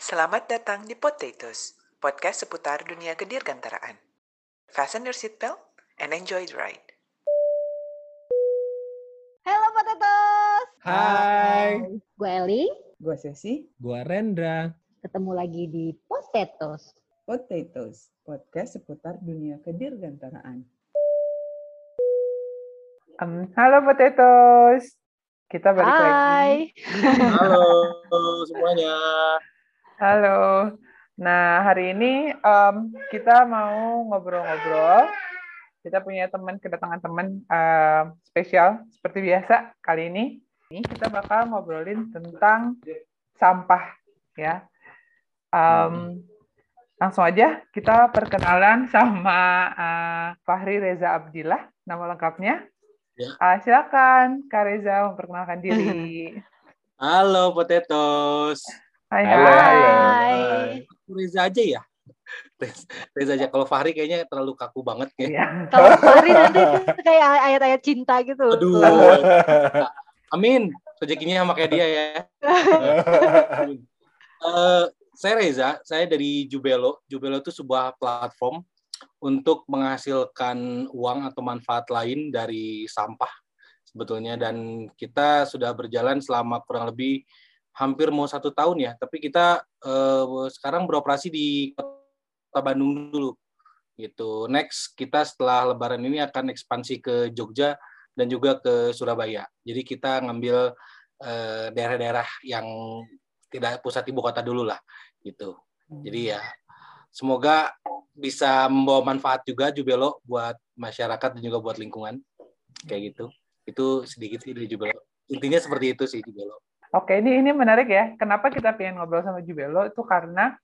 Selamat datang di Potatoes, podcast seputar dunia kedirgantaraan. Fasten your seatbelt and enjoy the ride. Halo Potatoes. Hai, Gue Eli, Gue Sesi, gua Rendra. ketemu lagi di Potatoes. Potatoes, podcast seputar dunia kedirgantaraan. Um, halo Potatoes, kita balik lagi. Hai. Halo semuanya. Halo. Nah hari ini em, kita mau ngobrol-ngobrol. Kita punya teman kedatangan teman em, spesial seperti biasa kali ini. Ini kita bakal ngobrolin tentang sampah ya. Em, langsung aja kita perkenalan sama eh, Fahri Reza Abdillah, nama lengkapnya. Ya. Ah, silakan Kak Reza memperkenalkan diri. Halo Potatoes. Hai, Halo, hai. Hai. Reza aja ya. Reza- Reza aja. Kalau Fahri kayaknya terlalu kaku banget ya. Iya. Kalau Fahri nanti kayak ayat-ayat cinta gitu. Aduh. Amin. Rezekinya sama kayak dia ya. Eh, saya Reza, saya dari Jubelo. Jubelo itu sebuah platform untuk menghasilkan uang atau manfaat lain dari sampah sebetulnya. Dan kita sudah berjalan selama kurang lebih hampir mau satu tahun ya. Tapi kita eh, sekarang beroperasi di Kota Bandung dulu. Gitu. Next kita setelah Lebaran ini akan ekspansi ke Jogja dan juga ke Surabaya. Jadi kita ngambil eh, daerah-daerah yang tidak pusat ibu kota dulu lah gitu. Jadi ya semoga bisa membawa manfaat juga Jubelo buat masyarakat dan juga buat lingkungan kayak gitu. Itu sedikit sih dari Jubelo. Intinya seperti itu sih Jubelo. Oke, ini ini menarik ya. Kenapa kita pengen ngobrol sama Jubelo itu karena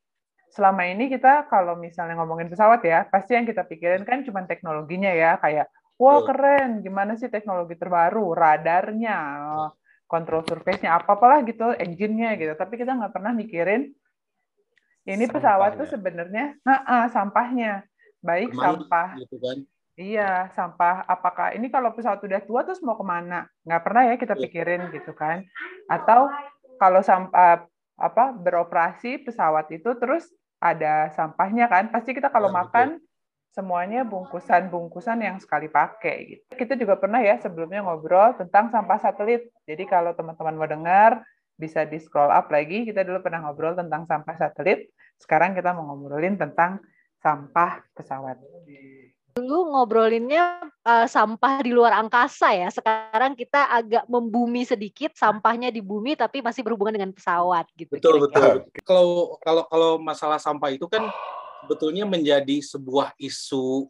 selama ini kita kalau misalnya ngomongin pesawat ya, pasti yang kita pikirin kan cuma teknologinya ya, kayak wah keren, gimana sih teknologi terbaru, radarnya, control surface-nya, apa-apalah gitu, engine-nya gitu. Tapi kita nggak pernah mikirin ini pesawat tuh Sampahnya. sebenarnya, nah, ah, sampahnya, baik Ke mana sampah gitu kan. Iya, sampah. Apakah ini kalau pesawat udah tua terus mau ke mana? Nggak pernah ya kita Iya. pikirin gitu kan? Atau kalau sampah apa beroperasi pesawat itu terus ada sampahnya kan? Pasti kita kalau betul. makan semuanya bungkusan-bungkusan yang sekali pakai gitu. Kita juga pernah ya sebelumnya ngobrol tentang sampah satelit. Jadi kalau teman-teman mau dengar bisa di scroll up lagi. Kita dulu pernah ngobrol tentang sampah satelit. Sekarang kita mau ngobrolin tentang sampah pesawat. Dulu ngobrolinnya eh, sampah di luar angkasa ya. Sekarang kita agak membumi sedikit, sampahnya di bumi tapi masih berhubungan dengan pesawat gitu. Betul kira-kira. betul. Kalau kalau kalau masalah sampah itu kan sebetulnya menjadi sebuah isu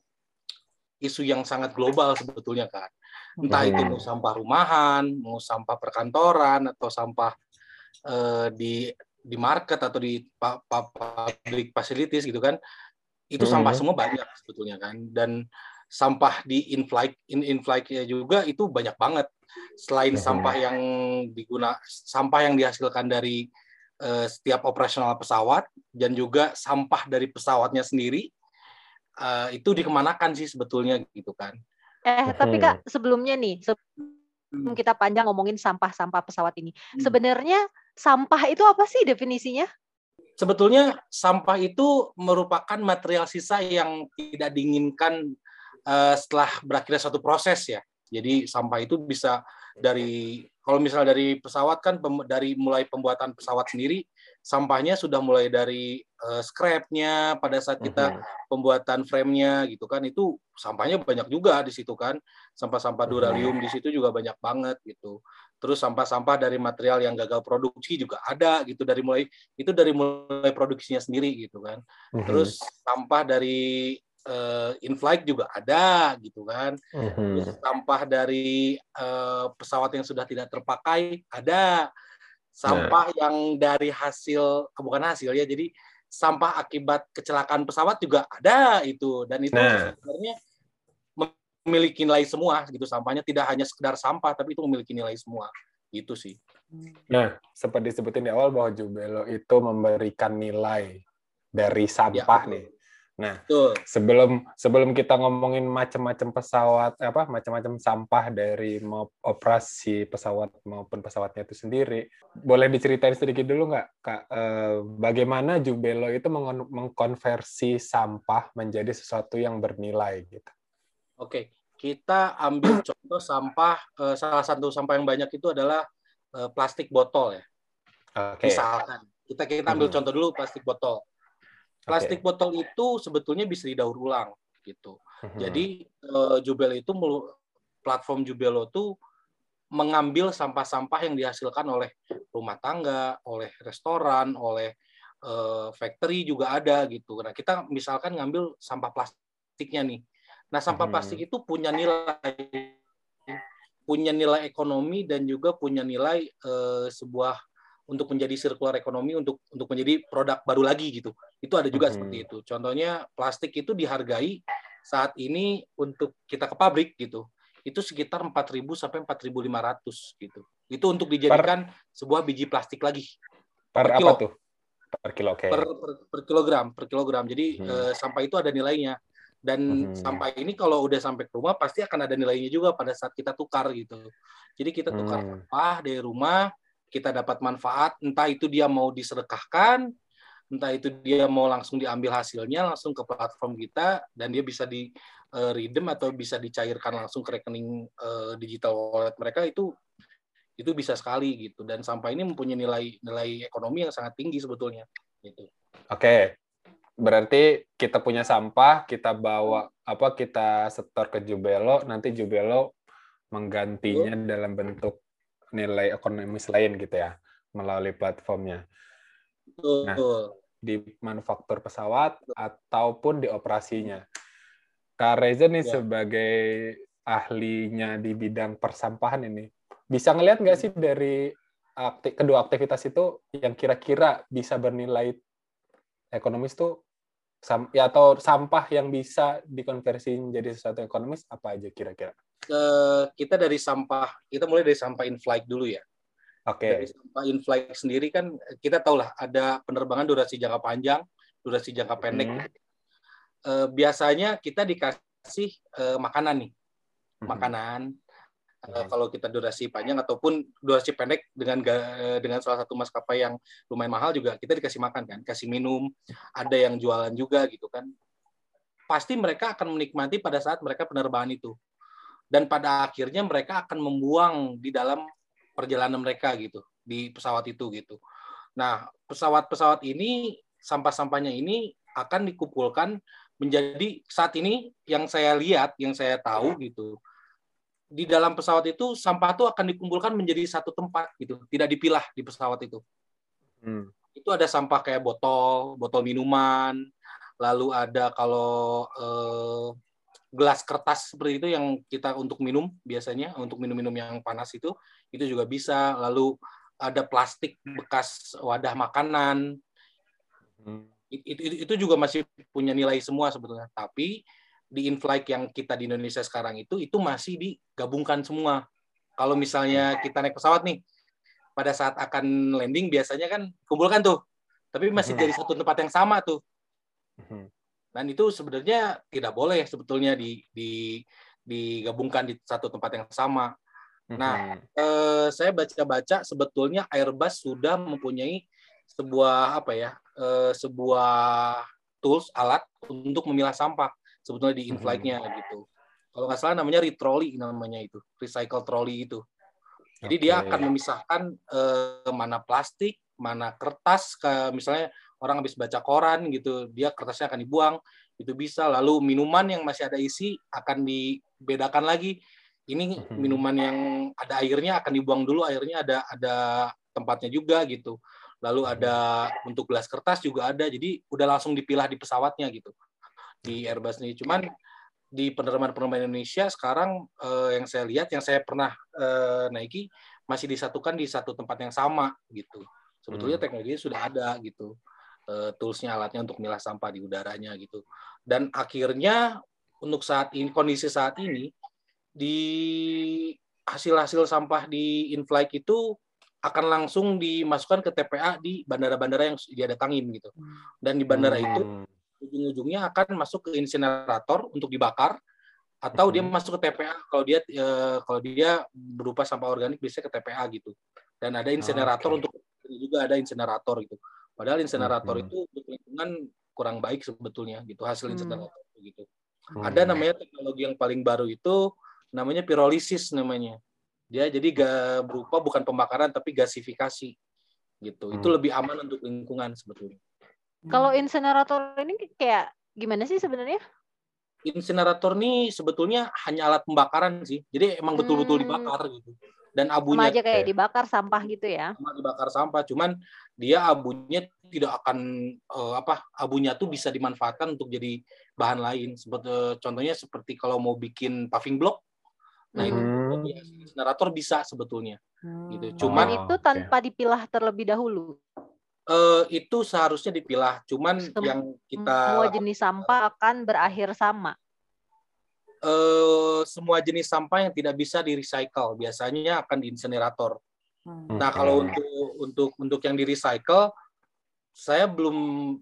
isu yang sangat global sebetulnya kan. Entah itu mau sampah rumahan, mau sampah perkantoran atau sampah eh, di di market atau di pa- pa- public facilities gitu kan. Itu sampah Mhm. semua banyak sebetulnya kan dan sampah di in-flight in in-flight juga itu banyak banget. Selain Mhm. sampah yang diguna sampah yang dihasilkan dari eh, setiap operasional pesawat dan juga sampah dari pesawatnya sendiri eh, itu dikemanakan sih sebetulnya gitu kan. Eh, tapi Mhm. Kak, sebelumnya nih, sebelum kita panjang ngomongin sampah-sampah pesawat ini. Hmm. Sebenarnya sampah itu apa sih definisinya? Sebetulnya sampah itu merupakan material sisa yang tidak diinginkan eh, setelah berakhirnya suatu proses ya. Jadi sampah itu bisa dari kalau misalnya dari pesawat kan pem- dari mulai pembuatan pesawat sendiri sampahnya sudah mulai dari eh, scrap-nya pada saat kita pembuatan frame-nya gitu kan itu sampahnya banyak juga di situ kan. Sampah-sampah duralium di situ juga banyak banget gitu terus sampah-sampah dari material yang gagal produksi juga ada gitu dari mulai itu dari mulai produksinya sendiri gitu kan Mhm. terus sampah dari eh, in-flight juga ada gitu kan Mhm. terus sampah dari eh, pesawat yang sudah tidak terpakai ada sampah yang dari hasil eh, bukan hasil ya jadi sampah akibat kecelakaan pesawat juga ada itu dan itu Nah. sebenarnya memiliki nilai semua gitu sampahnya tidak hanya sekedar sampah tapi itu memiliki nilai semua gitu sih Nah, seperti disebutin di awal bahwa Jubelo itu memberikan nilai dari sampah betul. nih. Nah, Betul. sebelum sebelum kita ngomongin macam-macam pesawat apa macam-macam sampah dari mau operasi pesawat maupun pesawatnya itu sendiri, boleh diceritain sedikit dulu nggak kak eh, bagaimana Jubelo itu mengkonversi sampah menjadi sesuatu yang bernilai gitu? Oke, kita ambil contoh sampah. eh, salah satu sampah yang banyak itu adalah eh, plastik botol ya. Oke. Misalkan kita kita ambil Mhm. contoh dulu plastik botol. Plastik botol itu sebetulnya bisa didaur ulang gitu. Mhm. Jadi eh, Jubel itu platform Jubelo itu mengambil sampah-sampah yang dihasilkan oleh rumah tangga, oleh restoran, oleh eh, factory juga ada gitu. Nah kita misalkan ngambil sampah plastiknya nih. Nah sampah Mhm. plastik itu punya nilai, punya nilai ekonomi dan juga punya nilai eh, sebuah untuk menjadi circular ekonomi untuk untuk menjadi produk baru lagi gitu. Itu ada juga Mhm. seperti itu. Contohnya plastik itu dihargai saat ini untuk kita ke pabrik gitu. Itu sekitar 4.000 sampai 4.500 gitu. Itu untuk dijadikan sebuah biji plastik lagi per, per apa kilo. tuh? Per kilo, oke. per, per, per kilogram, per kilogram. Jadi Hmm. eh, sampah itu ada nilainya. Dan Mhm. sampah ini kalau udah sampai ke rumah pasti akan ada nilainya juga pada saat kita tukar gitu. Jadi kita tukar Hmm. sampah dari rumah, kita dapat manfaat, entah itu dia mau disedekahkan, entah itu dia mau langsung diambil hasilnya langsung ke platform kita dan dia bisa di eh, redeem atau bisa dicairkan langsung ke rekening eh, digital wallet mereka itu itu bisa sekali gitu dan sampah ini mempunyai nilai nilai ekonomi yang sangat tinggi sebetulnya gitu. Oke. Berarti kita punya sampah, kita bawa apa kita setor ke Jubelo, nanti Jubelo menggantinya dalam bentuk nilai ekonomis lain gitu ya, melalui platformnya Betul. Nah. di manufaktur pesawat ataupun di operasinya. Kak Reza nih Ya. sebagai ahlinya di bidang persampahan ini, bisa ngelihat nggak sih dari akti- kedua aktivitas itu yang kira-kira bisa bernilai ekonomis tuh sam- ya atau sampah yang bisa dikonversi menjadi sesuatu ekonomis apa aja kira-kira? Eh, kita dari sampah, kita mulai dari sampah in flight dulu ya. Oke. Dari sampah in flight sendiri kan kita tahu lah ada penerbangan durasi jangka panjang, durasi jangka pendek. Hmm. Biasanya kita dikasih eh, makanan nih, Mhm. makanan. Eh, kalau kita durasi panjang ataupun durasi pendek dengan ga- eh, dengan salah satu maskapai yang lumayan mahal juga kita dikasih makan kan, kasih minum, ada yang jualan juga gitu kan. Pasti mereka akan menikmati pada saat mereka penerbangan itu. Dan pada akhirnya mereka akan membuang di dalam perjalanan mereka gitu di pesawat itu gitu. Nah, pesawat-pesawat ini sampah-sampahnya ini akan dikumpulkan menjadi saat ini yang saya lihat, yang saya tahu gitu. Di dalam pesawat itu sampah itu akan dikumpulkan menjadi satu tempat gitu, tidak dipilah di pesawat itu. Hmm. Itu ada sampah kayak botol, botol minuman, lalu ada kalau eh, gelas kertas seperti itu yang kita untuk minum biasanya untuk minum-minum yang panas itu itu juga bisa lalu ada plastik bekas wadah makanan Hmm. It- itu, itu, itu juga masih punya nilai semua sebetulnya tapi di inflight yang kita di Indonesia sekarang itu itu masih digabungkan semua kalau misalnya kita naik pesawat nih pada saat akan landing biasanya kan kumpulkan tuh tapi masih Mhm. dari satu tempat yang sama tuh Mhm. dan itu sebenarnya tidak boleh sebetulnya di, di digabungkan di satu tempat yang sama. Nah, Mhm. Eh, saya baca-baca sebetulnya Airbus sudah mempunyai sebuah apa ya, eh, sebuah tools alat untuk memilah sampah sebetulnya di in-flight-nya gitu. Kalau nggak salah namanya retrolley namanya itu, recycle trolley itu. Jadi dia Oke. akan memisahkan eh, mana plastik, mana kertas, ke misalnya orang habis baca koran gitu, dia kertasnya akan dibuang, itu bisa. Lalu minuman yang masih ada isi akan dibedakan lagi. Ini Mhm. minuman yang ada airnya akan dibuang dulu, airnya ada ada tempatnya juga gitu. Lalu ada untuk gelas kertas juga ada, jadi udah langsung dipilah di pesawatnya gitu di Airbus ini. Cuman di penerbangan-penerbangan Indonesia sekarang eh, yang saya lihat, yang saya pernah eh, naiki masih disatukan di satu tempat yang sama gitu. Sebetulnya Hmm. teknologinya sudah ada gitu, eh, toolsnya, alatnya untuk milah sampah di udaranya gitu. Dan akhirnya untuk saat ini kondisi saat ini di hasil-hasil sampah di in-flight itu akan langsung dimasukkan ke TPA di bandara-bandara yang dia datangin gitu. Dan di bandara itu Hmm. Ujung-ujungnya akan masuk ke insinerator untuk dibakar atau dia Mhm. masuk ke TPA kalau dia eh, kalau dia berupa sampah organik bisa ke TPA gitu dan ada insinerator Oke. untuk juga ada insinerator gitu padahal insinerator Mhm. itu untuk lingkungan kurang baik sebetulnya gitu hasil Hmm. insinerator gitu Hmm. ada namanya teknologi yang paling baru itu namanya pirolisis namanya dia jadi ga, berupa bukan pembakaran tapi gasifikasi gitu itu Hmm. lebih aman untuk lingkungan sebetulnya Kalau insinerator ini kayak gimana sih sebenarnya? insinerator nih sebetulnya hanya alat pembakaran sih. Jadi emang betul-betul Hmm. dibakar gitu. Dan Sama abunya aja kayak dibakar sampah gitu ya. cuma dibakar sampah, cuman dia abunya tidak akan eh, apa? Abunya tuh bisa dimanfaatkan untuk jadi bahan lain. Seperti contohnya seperti kalau mau bikin paving block, nah itu Hmm. ya, insinerator bisa sebetulnya. Gitu. Dan Cuman Oh, itu tanpa dipilah terlebih dahulu. Eh, itu seharusnya dipilah. Cuman Sem- yang kita Semua jenis sampah akan berakhir sama. eh, semua jenis sampah yang tidak bisa di recycle biasanya akan di insinerator. Hmm. Nah, kalau untuk untuk untuk yang di recycle saya belum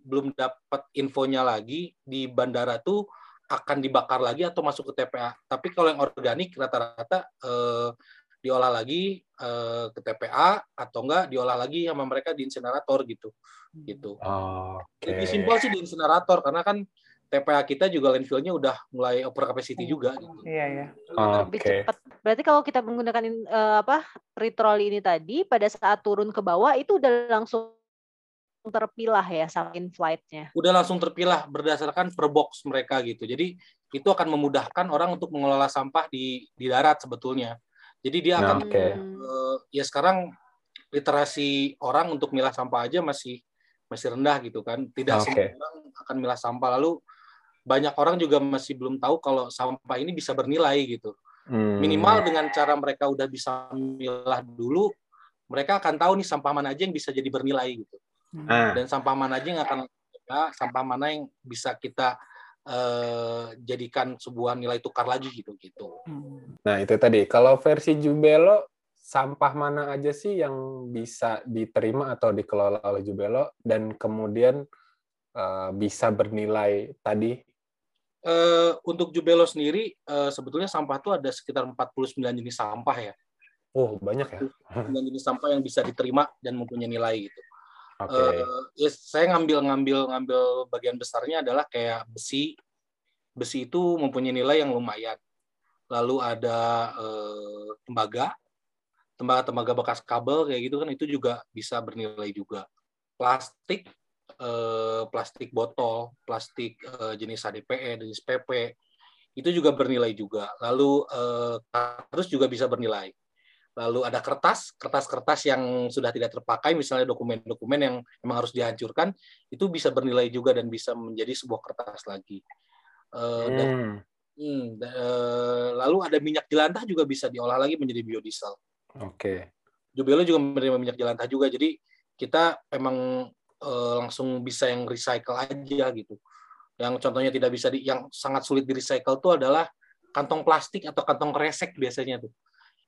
belum dapat infonya lagi di bandara tuh akan dibakar lagi atau masuk ke TPA. Tapi kalau yang organik rata-rata eh, diolah lagi eh, ke TPA atau enggak diolah lagi sama mereka di insinerator gitu. Gitu. Oh, Oke. Lebih simpel sih di insinerator karena kan TPA kita juga landfill-nya udah mulai over capacity juga gitu. Iya, iya. Lebih Oke. cepat. Berarti kalau kita menggunakan eh, apa retroli ini tadi pada saat turun ke bawah itu udah langsung terpilah ya sama in-flight-nya. udah langsung terpilah berdasarkan per box mereka gitu. Jadi itu akan memudahkan orang untuk mengelola sampah di di darat sebetulnya. Jadi dia akan Oke. Hmm. eh, ya sekarang literasi orang untuk milah sampah aja masih masih rendah gitu kan. Tidak Oke. semua orang akan milah sampah. Lalu banyak orang juga masih belum tahu kalau sampah ini bisa bernilai gitu. Hmm. Minimal dengan cara mereka udah bisa milah dulu, mereka akan tahu nih sampah mana aja yang bisa jadi bernilai gitu Ah, dan sampah mana aja yang akan kita, sampah mana yang bisa kita eh, jadikan sebuah nilai tukar lagi gitu gitu. Hmm. Nah, itu tadi. Kalau versi Jubelo, sampah mana aja sih yang bisa diterima atau dikelola oleh Jubelo dan kemudian eh, bisa bernilai tadi? Eh, untuk Jubelo sendiri eh, sebetulnya sampah itu ada sekitar 49 jenis sampah ya. Oh, banyak ya? 49 jenis sampah yang bisa diterima dan mempunyai nilai gitu. Oke. Eh, ya saya ngambil ngambil ngambil bagian besarnya adalah kayak besi. Besi itu mempunyai nilai yang lumayan. Lalu ada eh, tembaga, tembaga-tembaga bekas kabel kayak gitu kan itu juga bisa bernilai juga. Plastik, eh, plastik botol, plastik jenis HDPE, jenis PP itu juga bernilai juga. Lalu eh, kardus juga bisa bernilai lalu ada kertas, kertas-kertas yang sudah tidak terpakai, misalnya dokumen-dokumen yang memang harus dihancurkan, itu bisa bernilai juga dan bisa menjadi sebuah kertas lagi. Eh, dan, Hmm, hmm, da- eh, lalu ada minyak jelantah juga bisa diolah lagi menjadi biodiesel. Oke. Jubelo juga menerima minyak jelantah juga, jadi kita emang eh, langsung bisa yang recycle aja gitu. Yang contohnya tidak bisa di, yang sangat sulit di recycle itu adalah kantong plastik atau kantong kresek biasanya tuh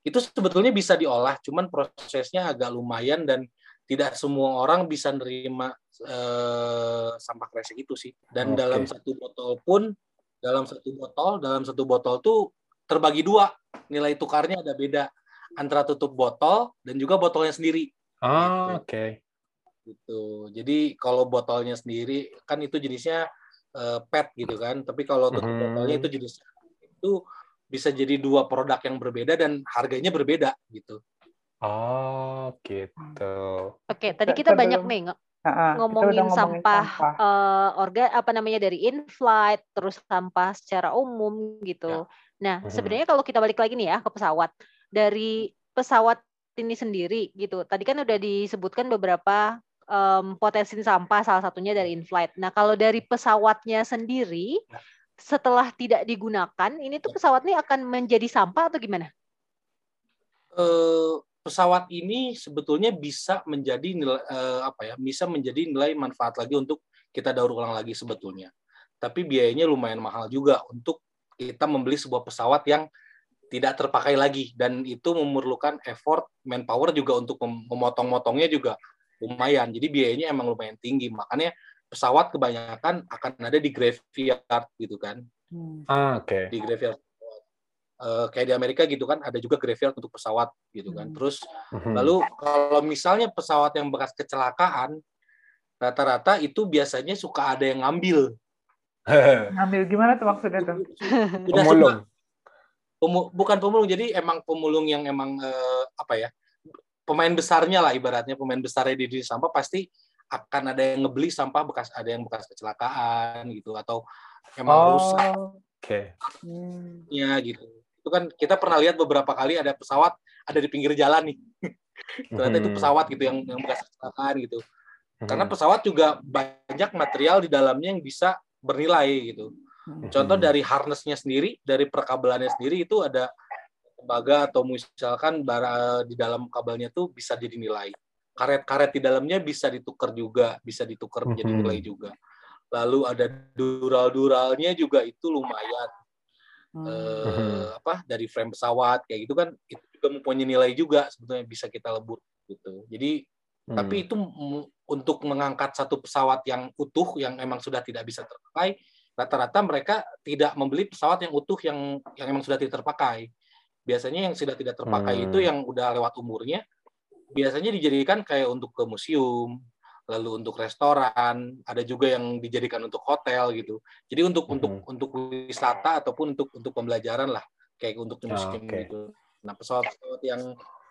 itu sebetulnya bisa diolah, cuman prosesnya agak lumayan dan tidak semua orang bisa nerima eh, sampah kresek itu sih. Dan Oke. dalam satu botol pun, dalam satu botol, dalam satu botol tuh terbagi dua, nilai tukarnya ada beda antara tutup botol dan juga botolnya sendiri. Ah, oke. Gitu. Jadi kalau botolnya sendiri kan itu jenisnya eh, PET gitu kan, tapi kalau tutup Mhm. botolnya itu jenisnya itu bisa jadi dua produk yang berbeda dan harganya berbeda gitu. Oh, gitu. Oke, tadi Kita- banyak belum- nih kita udah ngomongin ngomongin sampah, sampah. eh, orga apa namanya dari in-flight, terus sampah secara umum gitu. Nah, Mhm. sebenarnya kalau kita balik lagi nih ya ke pesawat, dari pesawat ini sendiri gitu. Tadi kan udah disebutkan beberapa em, potensi sampah, salah satunya dari in-flight. Nah, kalau dari pesawatnya sendiri, Ya. Setelah tidak digunakan, ini tuh pesawat ini akan menjadi sampah atau gimana? Eh, pesawat ini sebetulnya bisa menjadi nilai, eh, apa ya? Bisa menjadi nilai manfaat lagi untuk kita daur ulang lagi sebetulnya. Tapi biayanya lumayan mahal juga untuk kita membeli sebuah pesawat yang tidak terpakai lagi dan itu memerlukan effort manpower juga untuk mem- memotong-motongnya juga lumayan. Jadi biayanya emang lumayan tinggi. Makanya pesawat kebanyakan akan ada di graveyard gitu kan Hmm. Ah, oke. di graveyard Eh, kayak di Amerika gitu kan ada juga graveyard untuk pesawat gitu kan Hmm. terus Mhm. lalu kalau misalnya pesawat yang bekas kecelakaan rata-rata itu biasanya suka ada yang ngambil Ngambil gimana tuh maksudnya tuh? Udah Pemulung. Pemu- bukan pemulung jadi emang pemulung yang emang eh, apa ya pemain besarnya lah ibaratnya pemain besarnya di di sampah pasti akan ada yang ngebeli sampah bekas ada yang bekas kecelakaan gitu atau emang rusak Oh. Oke. Hmm. ya gitu itu kan kita pernah lihat beberapa kali ada pesawat ada di pinggir jalan nih ternyata itu Mhm. pesawat gitu yang yang bekas kecelakaan gitu karena Mhm. pesawat juga banyak material di dalamnya yang bisa bernilai gitu Hmm. Contoh dari harnessnya sendiri, dari perkabelannya sendiri itu ada tembaga atau misalkan bara di dalam kabelnya tuh bisa dinilai. Karet-karet di dalamnya bisa ditukar juga, bisa ditukar menjadi nilai juga. Lalu ada dural-duralnya juga itu lumayan Hmm. eh, Mhm. apa dari frame pesawat kayak gitu kan itu juga mempunyai nilai juga sebetulnya bisa kita lebur gitu. Jadi Hmm. tapi itu m- untuk mengangkat satu pesawat yang utuh yang emang sudah tidak bisa terpakai, rata-rata mereka tidak membeli pesawat yang utuh yang yang emang sudah tidak terpakai. Biasanya yang sudah tidak terpakai Hmm. itu yang udah lewat umurnya, biasanya dijadikan kayak untuk ke museum, lalu untuk restoran, ada juga yang dijadikan untuk hotel gitu. Jadi untuk untuk Mhm. untuk wisata ataupun untuk untuk pembelajaran lah, kayak untuk Ah, museum oke. gitu. Nah pesawat-pesawat yang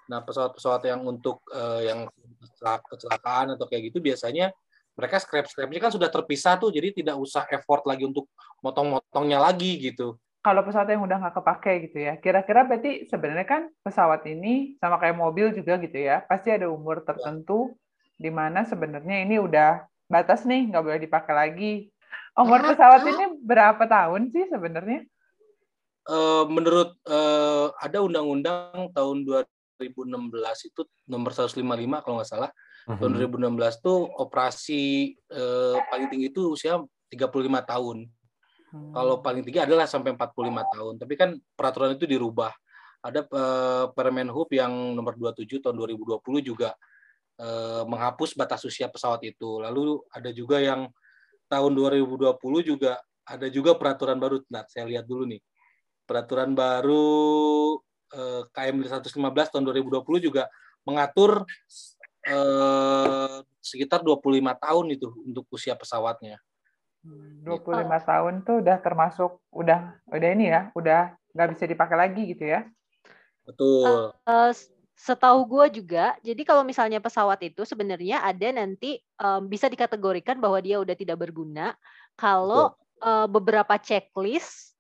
Nah, pesawat-pesawat yang untuk eh, yang kecela- kecelakaan atau kayak gitu biasanya mereka scrap-scrapnya kan sudah terpisah tuh, jadi tidak usah effort lagi untuk motong-motongnya lagi gitu. Kalau pesawat yang udah nggak kepake gitu ya, kira-kira berarti sebenarnya kan pesawat ini sama kayak mobil juga gitu ya, pasti ada umur tertentu di mana sebenarnya ini udah batas nih, nggak boleh dipakai lagi. Umur pesawat ini berapa tahun sih sebenarnya? Eh, menurut eh, ada undang-undang tahun 2016 itu nomor 155 kalau nggak salah, Mhm. tahun 2016 tuh operasi eh, paling tinggi itu usia 35 tahun. Kalau paling tinggi adalah sampai 45 tahun. Tapi kan peraturan itu dirubah. Ada eh, Permen Hub yang nomor 27 tahun 2020 juga eh, menghapus batas usia pesawat itu. Lalu ada juga yang tahun 2020 juga ada juga peraturan baru. Nah, saya lihat dulu nih. Peraturan baru eh, KM 115 tahun 2020 juga mengatur eh, sekitar 25 tahun itu untuk usia pesawatnya. 25 tahun tuh udah termasuk udah udah ini ya, udah nggak bisa dipakai lagi gitu ya. Betul. Eh, s- setahu gue juga, jadi kalau misalnya pesawat itu sebenarnya ada nanti em, bisa dikategorikan bahwa dia udah tidak berguna kalau eh, beberapa checklist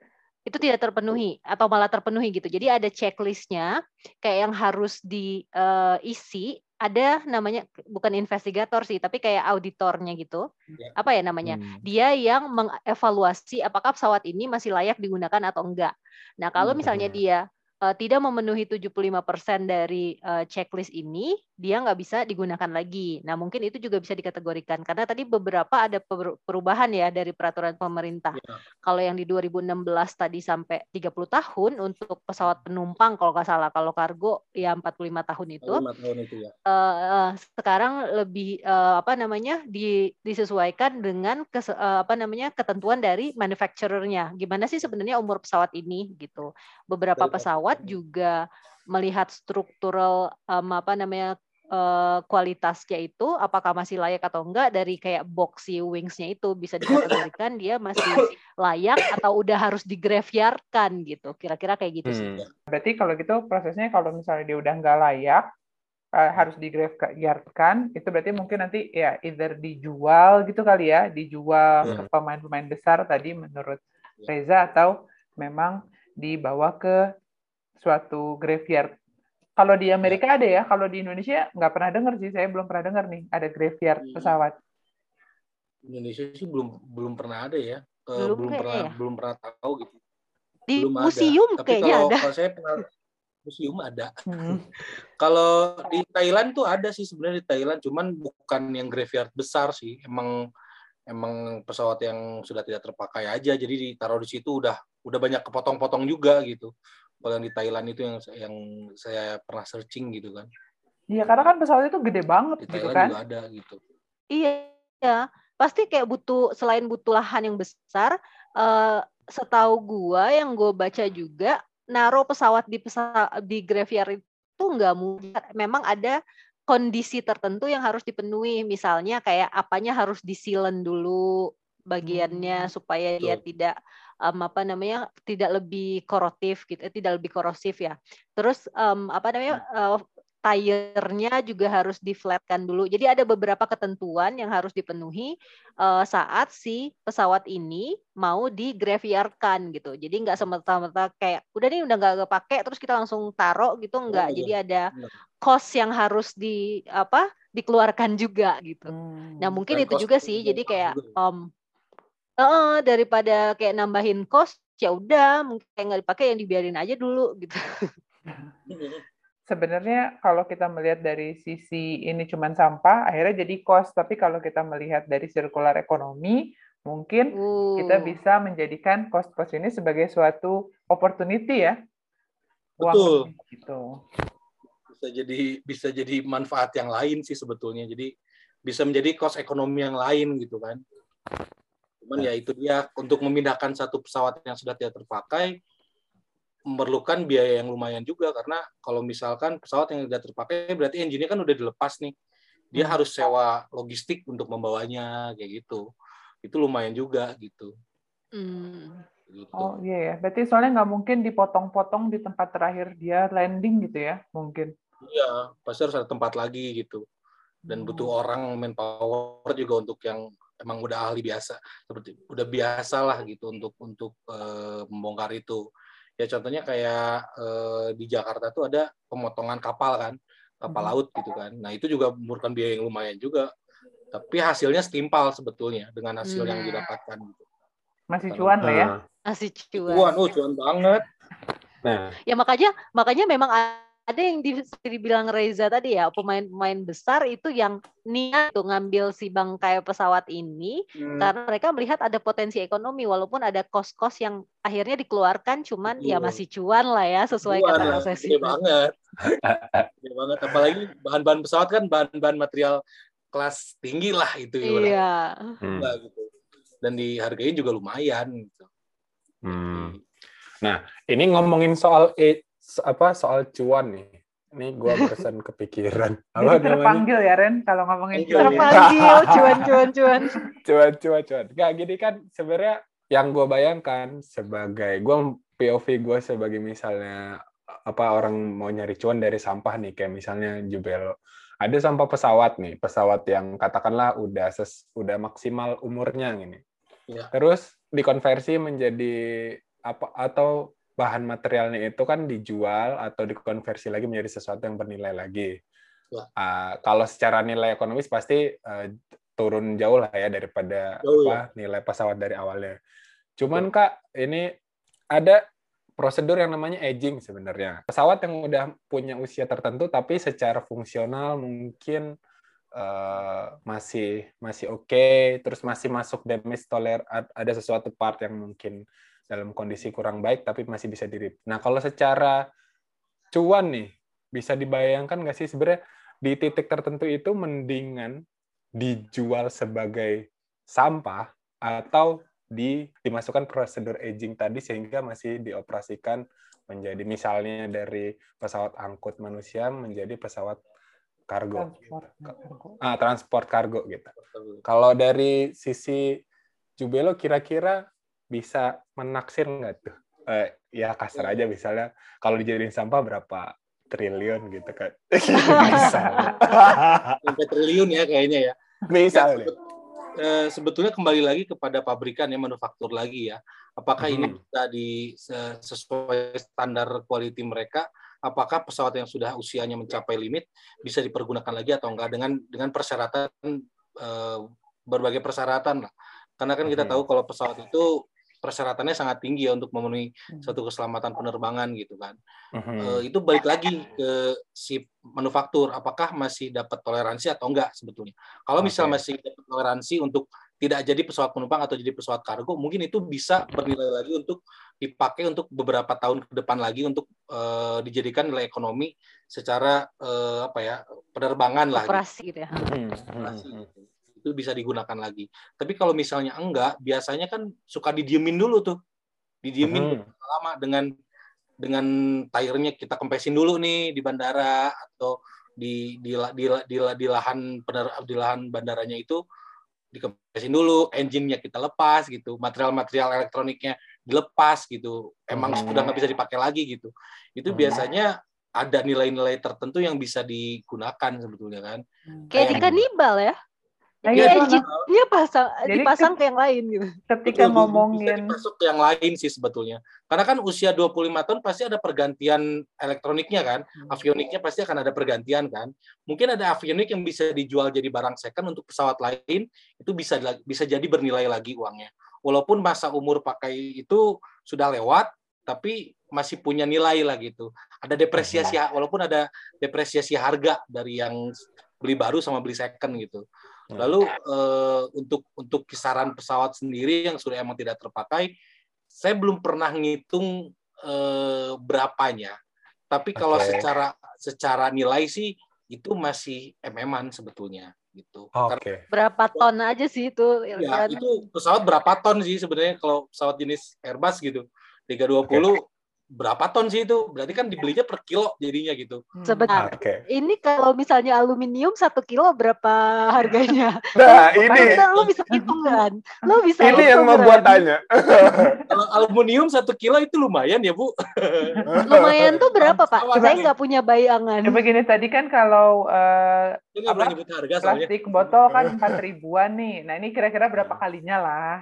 itu tidak terpenuhi atau malah terpenuhi gitu. Jadi ada checklistnya kayak yang harus diisi. Ada namanya bukan investigator sih, tapi kayak auditornya gitu. Ya. Apa ya namanya? Hmm. dia yang mengevaluasi apakah pesawat ini masih layak digunakan atau enggak. Nah, kalau Hmm. misalnya dia eh, tidak memenuhi 75% dari eh, checklist ini, dia nggak bisa digunakan lagi. Nah, mungkin itu juga bisa dikategorikan karena tadi beberapa ada per- perubahan ya dari peraturan pemerintah. Ya. Kalau yang di 2016 tadi sampai 30 tahun untuk pesawat penumpang kalau nggak salah, kalau kargo ya 45 tahun itu 25 tahun itu ya. eh, eh, sekarang lebih eh, apa namanya di, disesuaikan dengan kese- eh, apa namanya ketentuan dari manufacturer-nya. Gimana sih sebenarnya umur pesawat ini gitu. Beberapa Dari pesawat juga melihat struktural em, apa namanya eh, kualitasnya itu apakah masih layak atau enggak dari kayak boxy wings-nya itu bisa dikategorikan dia masih layak atau udah harus digraveyardkan gitu. Kira-kira kayak gitu sih. Hmm. Berarti kalau gitu prosesnya kalau misalnya dia udah nggak layak eh, harus digraveyardkan, itu berarti mungkin nanti ya either dijual gitu kali ya, dijual Ya. ke pemain-pemain besar tadi menurut. Reza atau memang dibawa ke suatu graveyard. Kalau di Amerika ada ya, kalau di Indonesia nggak pernah dengar sih, saya belum pernah dengar nih ada graveyard Hmm. pesawat. Indonesia sih belum belum pernah ada ya. Belum belum pernah ya. belum pernah tahu gitu. Di belum museum ada. Tapi kayaknya kalau, ada. kalau saya pernah museum ada. Hmm. Kalau di Thailand tuh ada sih sebenarnya di Thailand, cuman bukan yang graveyard besar sih. Emang emang pesawat yang sudah tidak terpakai aja, jadi ditaruh di situ udah udah banyak kepotong-potong juga gitu. Kalau yang di Thailand itu yang yang saya pernah searching gitu kan. Iya, karena kan pesawat itu gede banget Di gitu Thailand kan. juga ada gitu. Iya, pasti kayak butuh selain butuh lahan yang besar, uh, setahu gua yang gue baca juga naruh pesawat di pesa di graveyard itu nggak mudah. Memang ada kondisi tertentu yang harus dipenuhi, misalnya kayak apanya harus disilen dulu bagiannya hmm. supaya dia tidak um, apa namanya tidak lebih korosif gitu, eh, tidak lebih korosif ya. Terus um, apa namanya uh, tire-nya juga harus diflatkan dulu. Jadi ada beberapa ketentuan yang harus dipenuhi uh, saat si pesawat ini mau di graveyardkan gitu. Jadi nggak semata-mata kayak udah nih udah nggak kepake terus kita langsung taruh gitu nggak. Oh, Jadi ada cost yang harus di apa dikeluarkan juga gitu. Hmm. Nah mungkin itu juga sih. Jadi kayak um, uh, daripada kayak nambahin cost ya udah mungkin nggak dipakai yang dibiarin aja dulu gitu. sebenarnya kalau kita melihat dari sisi ini cuma sampah, akhirnya jadi cost. Tapi kalau kita melihat dari circular ekonomi, mungkin uh. kita bisa menjadikan cost-cost ini sebagai suatu opportunity ya. Betul. Gitu. Bisa jadi bisa jadi manfaat yang lain sih sebetulnya. Jadi bisa menjadi cost ekonomi yang lain gitu kan. Cuman ya itu dia untuk memindahkan satu pesawat yang sudah tidak terpakai memerlukan biaya yang lumayan juga karena kalau misalkan pesawat yang tidak terpakai berarti engine-nya kan udah dilepas nih. Dia hmm. harus sewa logistik untuk membawanya kayak gitu. Itu lumayan juga gitu. Hmm. Gitu. Oh iya ya, berarti soalnya nggak mungkin dipotong-potong di tempat terakhir dia landing gitu ya, mungkin. Iya, pasti harus ada tempat lagi gitu. Dan hmm. butuh orang manpower juga untuk yang emang udah ahli biasa, seperti udah biasa lah gitu untuk untuk uh, membongkar itu ya contohnya kayak eh, di Jakarta tuh ada pemotongan kapal kan kapal hmm. laut gitu kan nah itu juga memerlukan biaya yang lumayan juga tapi hasilnya setimpal sebetulnya dengan hasil hmm. yang didapatkan gitu. masih cuan lah ya masih cuan cuan oh cuan banget nah ya makanya makanya memang ada yang dibilang Reza tadi ya pemain-pemain besar itu yang niat tuh ngambil si bangkai pesawat ini hmm. karena mereka melihat ada potensi ekonomi walaupun ada kos-kos yang akhirnya dikeluarkan cuman ya masih cuan lah ya sesuai cuan kata proses itu. banget. Gede banget apalagi bahan-bahan pesawat kan bahan-bahan material kelas tinggi lah itu ya. Iya. Hmm. gitu. Dan dihargai juga lumayan gitu. Hmm. Nah, ini ngomongin soal e apa soal cuan nih. Ini gue barusan kepikiran. Apa Jadi terpanggil ya Ren kalau ngomongin cuan. Terpanggil cuan cuan cuan. cuan cuan cuan. Gak gini kan sebenarnya yang gue bayangkan sebagai gue POV gue sebagai misalnya apa orang mau nyari cuan dari sampah nih kayak misalnya Jubelo ada sampah pesawat nih pesawat yang katakanlah udah ses, udah maksimal umurnya gini ya. terus dikonversi menjadi apa atau bahan materialnya itu kan dijual atau dikonversi lagi menjadi sesuatu yang bernilai lagi. Uh, kalau secara nilai ekonomis pasti uh, turun jauh lah ya daripada oh, apa ya. nilai pesawat dari awalnya. Cuman ya. kak ini ada prosedur yang namanya aging sebenarnya. Pesawat yang udah punya usia tertentu tapi secara fungsional mungkin uh, masih masih oke, okay, terus masih masuk damage toler ada sesuatu part yang mungkin dalam kondisi kurang baik tapi masih bisa diri. Nah kalau secara cuan nih bisa dibayangkan nggak sih sebenarnya di titik tertentu itu mendingan dijual sebagai sampah atau di dimasukkan prosedur aging tadi sehingga masih dioperasikan menjadi misalnya dari pesawat angkut manusia menjadi pesawat kargo transport, kargo. Ah, transport kargo gitu. Kalau dari sisi Jubelo kira-kira bisa menaksir nggak tuh? Eh, ya kasar aja misalnya kalau dijadiin sampah berapa triliun gitu kan? bisa. Sampai triliun ya kayaknya ya. Bisa. Ya, eh, sebetulnya kembali lagi kepada pabrikan ya manufaktur lagi ya. Apakah hmm. ini bisa di sesuai standar quality mereka? Apakah pesawat yang sudah usianya mencapai limit bisa dipergunakan lagi atau enggak dengan dengan persyaratan eh, berbagai persyaratan lah. Karena kan kita tahu kalau pesawat itu persyaratannya sangat tinggi ya untuk memenuhi hmm. suatu keselamatan penerbangan gitu kan. Uh-huh. itu balik lagi ke si manufaktur, apakah masih dapat toleransi atau enggak sebetulnya. Kalau okay. misal masih dapat toleransi untuk tidak jadi pesawat penumpang atau jadi pesawat kargo, mungkin itu bisa bernilai lagi untuk dipakai untuk beberapa tahun ke depan lagi untuk uh, dijadikan nilai ekonomi secara uh, apa ya penerbangan lah. Operasi gitu, gitu ya. Operasi, gitu. Itu bisa digunakan lagi. Tapi kalau misalnya enggak, biasanya kan suka didiemin dulu tuh, didiemin Mhm. lama dengan dengan tire-nya kita kempesin dulu nih di bandara atau di di la- di, la- di, la- di lahan pener- di lahan bandaranya itu dikempesin dulu, engine-nya kita lepas gitu, material-material elektroniknya dilepas gitu. Emang Hmm. sudah nggak bisa dipakai lagi gitu. Itu Hmm. biasanya ada nilai-nilai tertentu yang bisa digunakan sebetulnya kan. Kayak di Kayak- kanibal ya. Nah, Jadi Iya, itu itu engine-nya pasang Jadi dipasang ke yang lain gitu. ketika Betul, bisa ngomongin masuk ke yang lain sih sebetulnya. Karena kan usia 25 tahun pasti ada pergantian elektroniknya kan. Hmm. Avioniknya pasti akan ada pergantian kan. Mungkin ada avionik yang bisa dijual jadi barang second untuk pesawat lain, itu bisa bisa jadi bernilai lagi uangnya. Walaupun masa umur pakai itu sudah lewat, tapi masih punya nilai lah gitu. Ada depresiasi walaupun ada depresiasi harga dari yang beli baru sama beli second gitu. Lalu eh, untuk untuk kisaran pesawat sendiri yang sudah emang tidak terpakai, saya belum pernah ngitung eh, berapanya. Tapi kalau Oke. secara secara nilai sih itu masih mm-an sebetulnya gitu. Karena Oke. Berapa ton aja sih itu? ya, itu pesawat berapa ton sih sebenarnya kalau pesawat jenis Airbus gitu. 320 berapa ton sih itu? Berarti kan dibelinya per kilo jadinya gitu. Hmm. Sebentar. Oke. Ini kalau misalnya aluminium satu kilo berapa harganya? Nah, Kan ini lo bisa hitung kan? Lo bisa ini yang hitung, membuat Ren. tanya. Kalau aluminium satu kilo itu lumayan ya Bu. Lumayan tuh berapa pak? Saya nggak punya bayangan. Coba gini tadi kan kalau eh, boleh Apa? nyebut harga soalnya. plastik botol kan empat ribuan nih. Nah ini kira-kira berapa kalinya lah?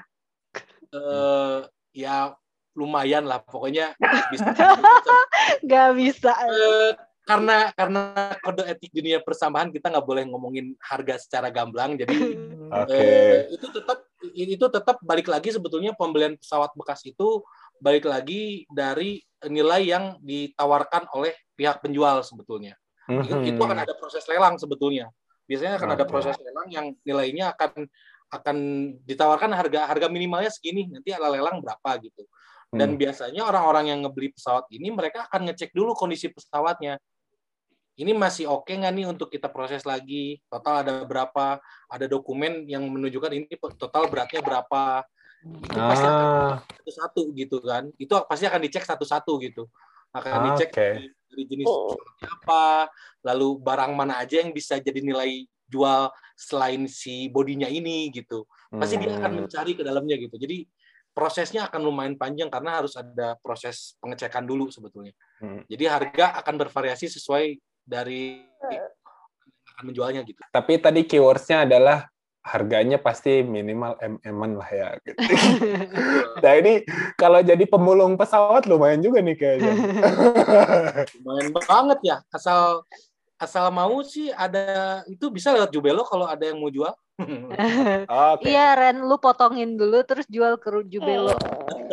eh ya lumayan lah pokoknya bisa Nggak bisa. Eh, karena karena kode etik dunia persamaan kita nggak boleh ngomongin harga secara gamblang jadi Oke. eh, itu tetap itu tetap balik lagi sebetulnya pembelian pesawat bekas itu balik lagi dari nilai yang ditawarkan oleh pihak penjual sebetulnya itu, itu akan ada proses lelang sebetulnya biasanya akan ada Oke. proses lelang yang nilainya akan akan ditawarkan harga harga minimalnya segini nanti ala lelang berapa gitu dan Hmm. biasanya orang-orang yang ngebeli pesawat ini mereka akan ngecek dulu kondisi pesawatnya. Ini masih oke nggak nih untuk kita proses lagi? Total ada berapa? Ada dokumen yang menunjukkan ini total beratnya berapa? Itu pasti akan Ah, satu-satu gitu kan? Itu pasti akan dicek satu-satu gitu. Akan Ah, dicek oke. dari, jenis pesawatnya apa lalu barang mana aja yang bisa jadi nilai jual selain si bodinya ini gitu. Pasti dia akan hmm. mencari ke dalamnya gitu. Jadi prosesnya akan lumayan panjang karena harus ada proses pengecekan dulu sebetulnya Hmm. jadi harga akan bervariasi sesuai dari akan menjualnya gitu Tapi tadi keywords-nya adalah harganya pasti minimal mm lah ya. Gitu. nah ini kalau jadi pemulung pesawat lumayan juga nih kayaknya. lumayan banget ya asal asal mau sih ada itu bisa lewat Jubelo kalau ada yang mau jual Oke. Iya Ren, lu potongin dulu terus jual ke Jubelo.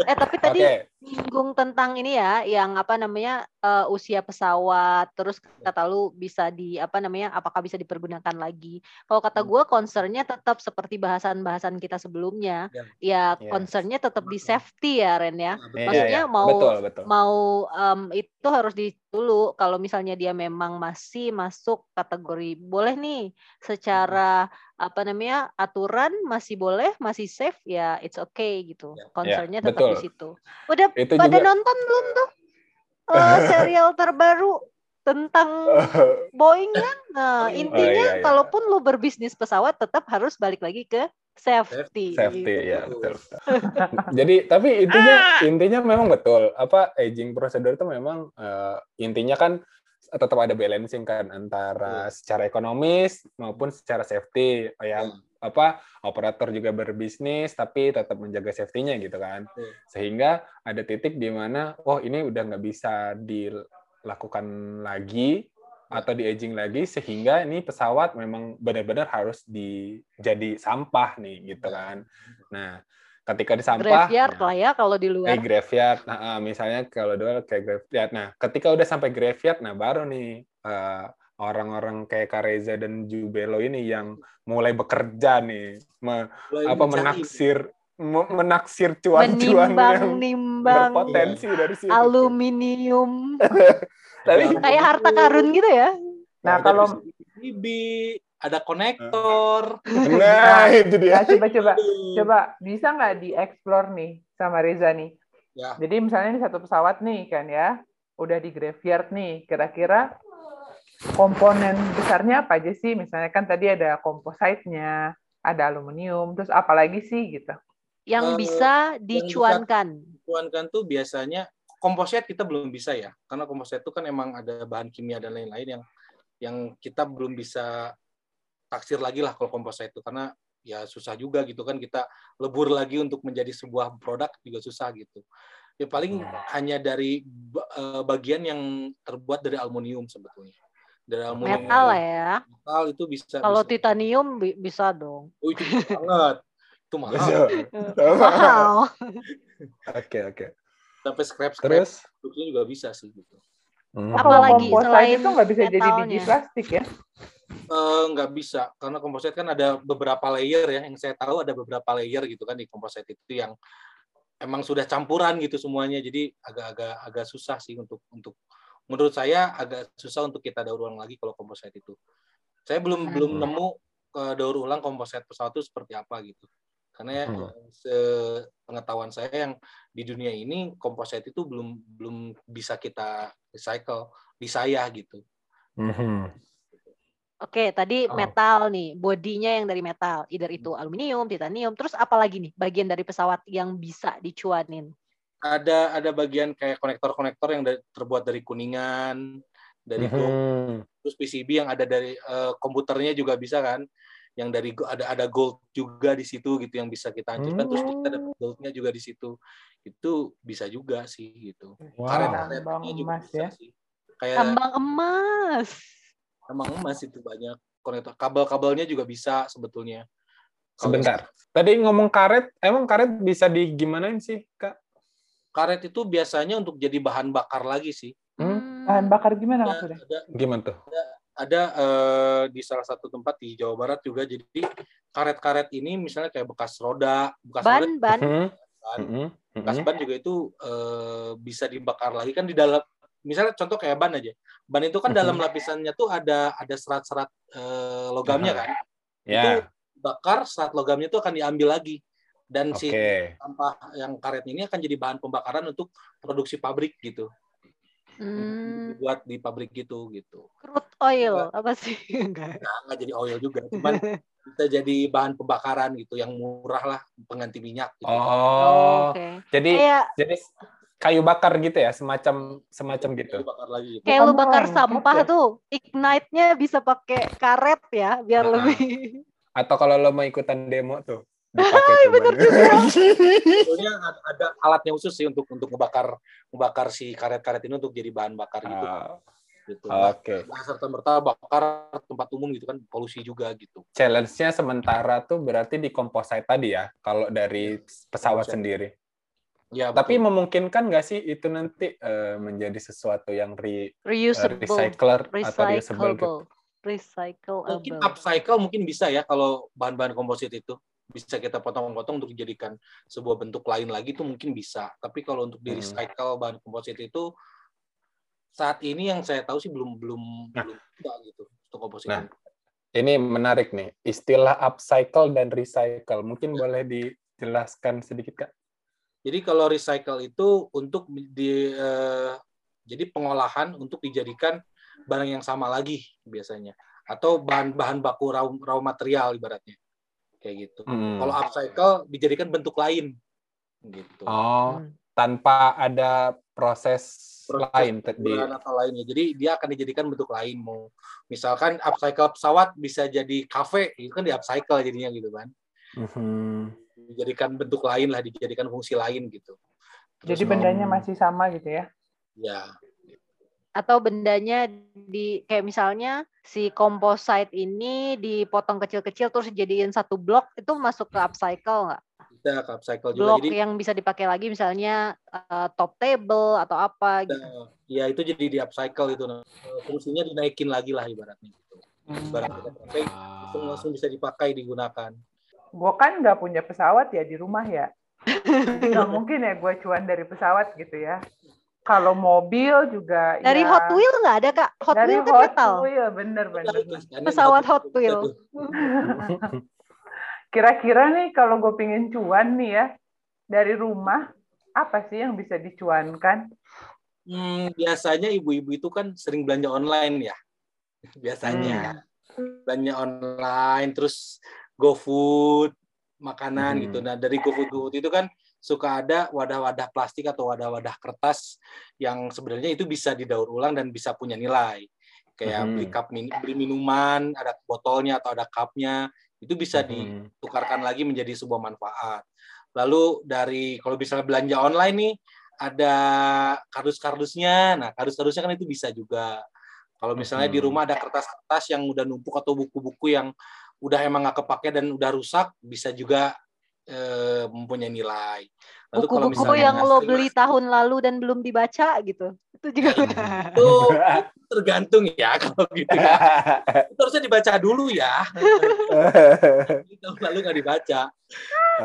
Eh tapi tadi singgung tentang ini ya, yang apa namanya eh, usia pesawat, terus kata lu bisa di apa namanya, apakah bisa dipergunakan lagi? Kalau kata gue concernnya tetap seperti bahasan-bahasan kita sebelumnya, ya Yes. concernnya tetap di safety ya Ren ya. Iya, Maksudnya iya. mau- betul betul. Mau em, itu harus di dulu kalau misalnya dia memang masih masuk kategori boleh nih secara apa namanya aturan masih boleh masih safe ya it's okay gitu Ya. concernnya Ya, tetap di situ udah Itu pada juga nonton belum tuh eh, serial terbaru tentang Boeing kan nah Oh, iya. intinya Oh, iya, iya. kalaupun lu berbisnis pesawat tetap harus balik lagi ke safety safety gitu. ya betul. Jadi tapi intinya intinya memang betul apa aging prosedur itu memang eh, intinya kan tetap ada balancing kan antara secara ekonomis maupun secara safety. Yang Hmm. apa operator juga berbisnis tapi tetap menjaga safety-nya gitu kan. Betul. sehingga ada titik di mana oh ini udah nggak bisa dilakukan lagi atau di aging lagi sehingga ini pesawat memang benar-benar harus di jadi sampah nih gitu kan. Nah ketika di sampah graveyard nah, lah ya kalau di Eh, luar graveyard. Nah, ah, misalnya kalau dua kayak graveyard. Nah, ketika udah sampai graveyard, nah baru nih eh, orang-orang kayak Kareza dan Jubelo ini yang mulai bekerja nih, me- Mulai apa mencari. menaksir me- menaksir cuan-cuan menimbang yang nimbang berpotensi dari situ. aluminium Tapi kayak harta karun gitu ya Nah kalau PCB, ada konektor. Nah, itu dia. Nah, coba coba coba bisa nggak dieksplor nih sama Reza nih? Ya. Jadi misalnya ini satu pesawat nih kan ya, udah di graveyard nih. Kira-kira komponen besarnya apa aja sih? Misalnya kan tadi ada kompositnya, ada aluminium, terus apa lagi sih gitu? Yang Eh, bisa dicuankan. Cuankan tuh biasanya komposit kita belum bisa ya, karena komposit itu kan emang ada bahan kimia dan lain-lain yang yang kita belum bisa taksir lagi lah kalau komposit itu karena ya susah juga gitu kan kita lebur lagi untuk menjadi sebuah produk juga susah gitu. Ya paling hanya dari eh, bagian yang terbuat dari aluminium sebetulnya. Dari aluminium Metal lah ya. metal itu bisa Kalau bisa. titanium bi- bisa dong. Oh, itu bisa banget. Itu mahal. Mahal. Oke, oke. Sampai scrap scrap produksinya juga bisa sih gitu. Hmm. Apa Kalau lagi komposit selain itu nggak bisa jadi biji metalnya? plastik ya? Eh, nggak bisa karena komposit kan ada beberapa layer ya yang saya tahu ada beberapa layer gitu kan di komposit itu yang emang sudah campuran gitu semuanya jadi agak-agak agak susah sih untuk untuk menurut saya agak susah untuk kita daur ulang lagi kalau komposit itu saya belum Hmm. belum nemu eh, daur ulang komposit pesawat itu seperti apa gitu karena Hmm. eh, sepengetahuan saya yang di dunia ini komposit itu belum belum bisa kita recycle di saya gitu Mhm. Oke, tadi Oh. metal nih, bodinya yang dari metal, either itu aluminium, titanium, terus apa lagi nih bagian dari pesawat yang bisa dicuanin? ada ada bagian kayak konektor-konektor yang terbuat dari kuningan, dari gold, Mhm. terus PCB yang ada dari eh, komputernya juga bisa kan, yang dari ada ada gold juga di situ gitu yang bisa kita hancurkan, terus kita Hmm. dapat goldnya juga di situ, itu bisa juga sih gitu. Wow. Karet-karetnya Tambang juga emas bisa ya. sih. Kayak Tambang emas. Tambang emas itu banyak konektor, kabel-kabelnya juga bisa sebetulnya. Sebentar. Tadi ngomong karet, emang karet bisa digimanain sih, Kak? Karet itu biasanya untuk jadi bahan bakar lagi sih. Hmm. Bahan bakar gimana Ada, maksudnya? ada Gimana tuh? ada eh, di salah satu tempat di Jawa Barat juga jadi karet-karet ini misalnya kayak bekas roda bekas roda Ban, ban. Mhm. ban, Mhm. bekas Mhm. ban juga itu eh, bisa dibakar lagi kan di dalam misalnya contoh kayak ban aja ban itu kan Mhm. dalam lapisannya tuh ada ada serat-serat eh, logamnya kan Ya, bakar serat logamnya itu akan diambil lagi dan oke. si sampah yang karet ini akan jadi bahan pembakaran untuk produksi pabrik gitu Hmm, buat di pabrik gitu gitu crude oil apa sih? Enggak. nah, nggak jadi oil juga cuman bisa jadi bahan pembakaran gitu yang murah lah pengganti minyak gitu. Oh, Oke. jadi Kayak jadi kayu bakar gitu ya, semacam semacam gitu. Bakar lagi gitu. kayak lu bakar sampah ya? tuh, ignite-nya bisa pakai karet ya, biar Nah. lebih. Atau kalau lo mau ikutan demo tuh, dipakai tuh ban. Sebetulnya ada, ada alatnya khusus sih untuk untuk ngebakar ngebakar si karet-karet ini untuk jadi bahan bakar gitu. Ah, gitu. Oke. Nah, serta merta bakar tempat umum gitu kan polusi juga gitu. Challenge-nya sementara tuh berarti di composite tadi ya, kalau dari pesawat Composite. sendiri. Ya, Tapi betul. memungkinkan nggak sih itu nanti eh, menjadi sesuatu yang re, eh, Reusable, recycler atau reusable gitu? recyclable, mungkin upcycle mungkin bisa ya kalau bahan-bahan komposit itu bisa kita potong-potong untuk dijadikan sebuah bentuk lain lagi itu mungkin bisa. Tapi kalau untuk di Hmm. recycle bahan komposit itu saat ini yang saya tahu sih belum belum Nah. belum ada gitu untuk komposit. Nah. ini. Ini menarik nih, istilah upcycle dan recycle. Mungkin boleh dijelaskan sedikit, Kak? Jadi kalau recycle itu untuk di eh, jadi pengolahan untuk dijadikan barang yang sama lagi biasanya atau bahan-bahan baku raw, raw material ibaratnya kayak gitu. Hmm. Kalau upcycle dijadikan bentuk lain gitu. Oh, Hmm. tanpa ada proses, Proses lain te- di penggunaan atau lainnya. Jadi dia akan dijadikan bentuk lain mau misalkan upcycle pesawat bisa jadi kafe itu kan di upcycle jadinya gitu kan. Mhm. Dijadikan bentuk lain lah, dijadikan fungsi lain gitu. Terus Jadi mau- bendanya masih sama gitu ya? ya Atau bendanya di kayak misalnya si composite ini dipotong kecil-kecil terus dijadiin satu blok itu masuk ke upcycle nggak? bisa ke upcycle juga. Blok Jadi yang bisa dipakai lagi misalnya eh, top table atau apa gitu. Ya itu jadi di upcycle itu nah. Fungsinya dinaikin lagi lah ibaratnya gitu. Barang kita pakai langsung langsung bisa dipakai digunakan. Gue kan nggak punya pesawat ya di rumah ya. Nggak mungkin ya gue cuan dari pesawat gitu ya. kalau mobil juga Dari ya, Hot Wheel nggak ada kak? Hot dari Wheel kan Hot metal. Wheel bener bener. Pesawat Hot Wheel. Kira-kira nih kalau gue pingin cuan nih ya dari rumah apa sih yang bisa dicuankan? Hmm, biasanya ibu-ibu itu kan sering belanja online ya. Biasanya belanja online terus GoFood, makanan Hmm. gitu. Nah, dari GoFood GoFood itu kan suka ada wadah-wadah plastik atau wadah-wadah kertas yang sebenarnya itu bisa didaur ulang dan bisa punya nilai. Kayak Hmm. beli cup min- beli minuman, ada botolnya atau ada cupnya, itu bisa di Hmm. tukarkan lagi menjadi sebuah manfaat. Lalu dari kalau misalnya belanja online nih ada kardus-kardusnya. Nah, kardus-kardusnya kan itu bisa juga. Kalau misalnya di Hmm. rumah ada kertas-kertas yang udah numpuk atau buku-buku yang udah emang nggak kepake dan udah rusak, bisa juga eh, mempunyai nilai. Lalu Buku-buku yang lo beli tahun lalu dan belum dibaca gitu. Itu juga udah. itu, itu tergantung ya kalau gitu ya. Itu harusnya dibaca dulu ya. Tahun lalu nggak dibaca.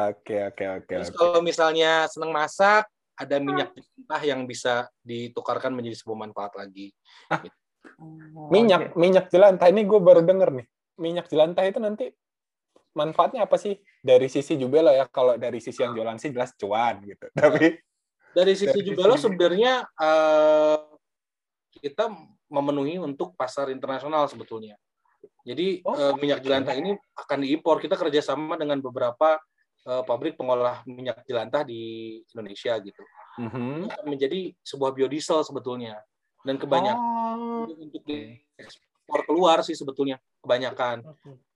Oke oke oke. Terus kalau misalnya senang masak, ada minyak mentah yang bisa ditukarkan menjadi sebuah manfaat lagi. Oh, Minyak oke. minyak jelantah ini gue baru denger nih. Minyak jelantah itu nanti manfaatnya apa sih dari sisi Jubelo ya? Kalau dari sisi yang jualan sih jelas cuan gitu. Tapi Dari sisi Dari Jubelo sisi- sebenarnya eh, kita memenuhi untuk pasar internasional sebetulnya. Jadi Oh, eh, minyak jelantah ini akan diimpor. Kita kerjasama dengan beberapa eh, pabrik pengolah minyak jelantah di Indonesia gitu. Mhm. Akan menjadi sebuah biodiesel sebetulnya. Dan kebanyakan Oh, untuk diekspor keluar sih sebetulnya kebanyakan.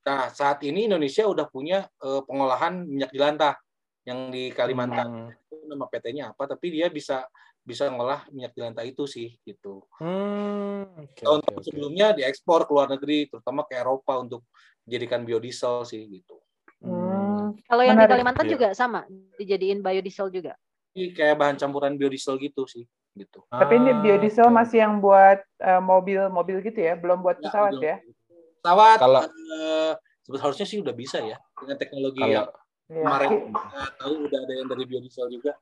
Nah saat ini Indonesia udah punya eh, pengolahan minyak jelantah yang di Kalimantan. Hmm. Itu nama PT-nya apa? Tapi dia bisa bisa ngolah minyak jelantah itu sih gitu. Hmm, oke, Tahun oke. sebelumnya diekspor ke luar negeri, terutama ke Eropa untuk dijadikan biodiesel sih gitu. Hmm. Kalau yang di Menarik. Kalimantan Iya. juga sama, dijadiin biodiesel juga. Ini kayak bahan campuran biodiesel gitu sih gitu. Tapi ini Ah, biodiesel masih yang buat eh, mobil-mobil gitu ya, belum buat pesawat belum. ya? Pesawat Kalau- sebetulnya harusnya sih udah bisa ya dengan teknologi Kalau yang Iya. kemarin kita tahu udah ada yang dari biodiesel juga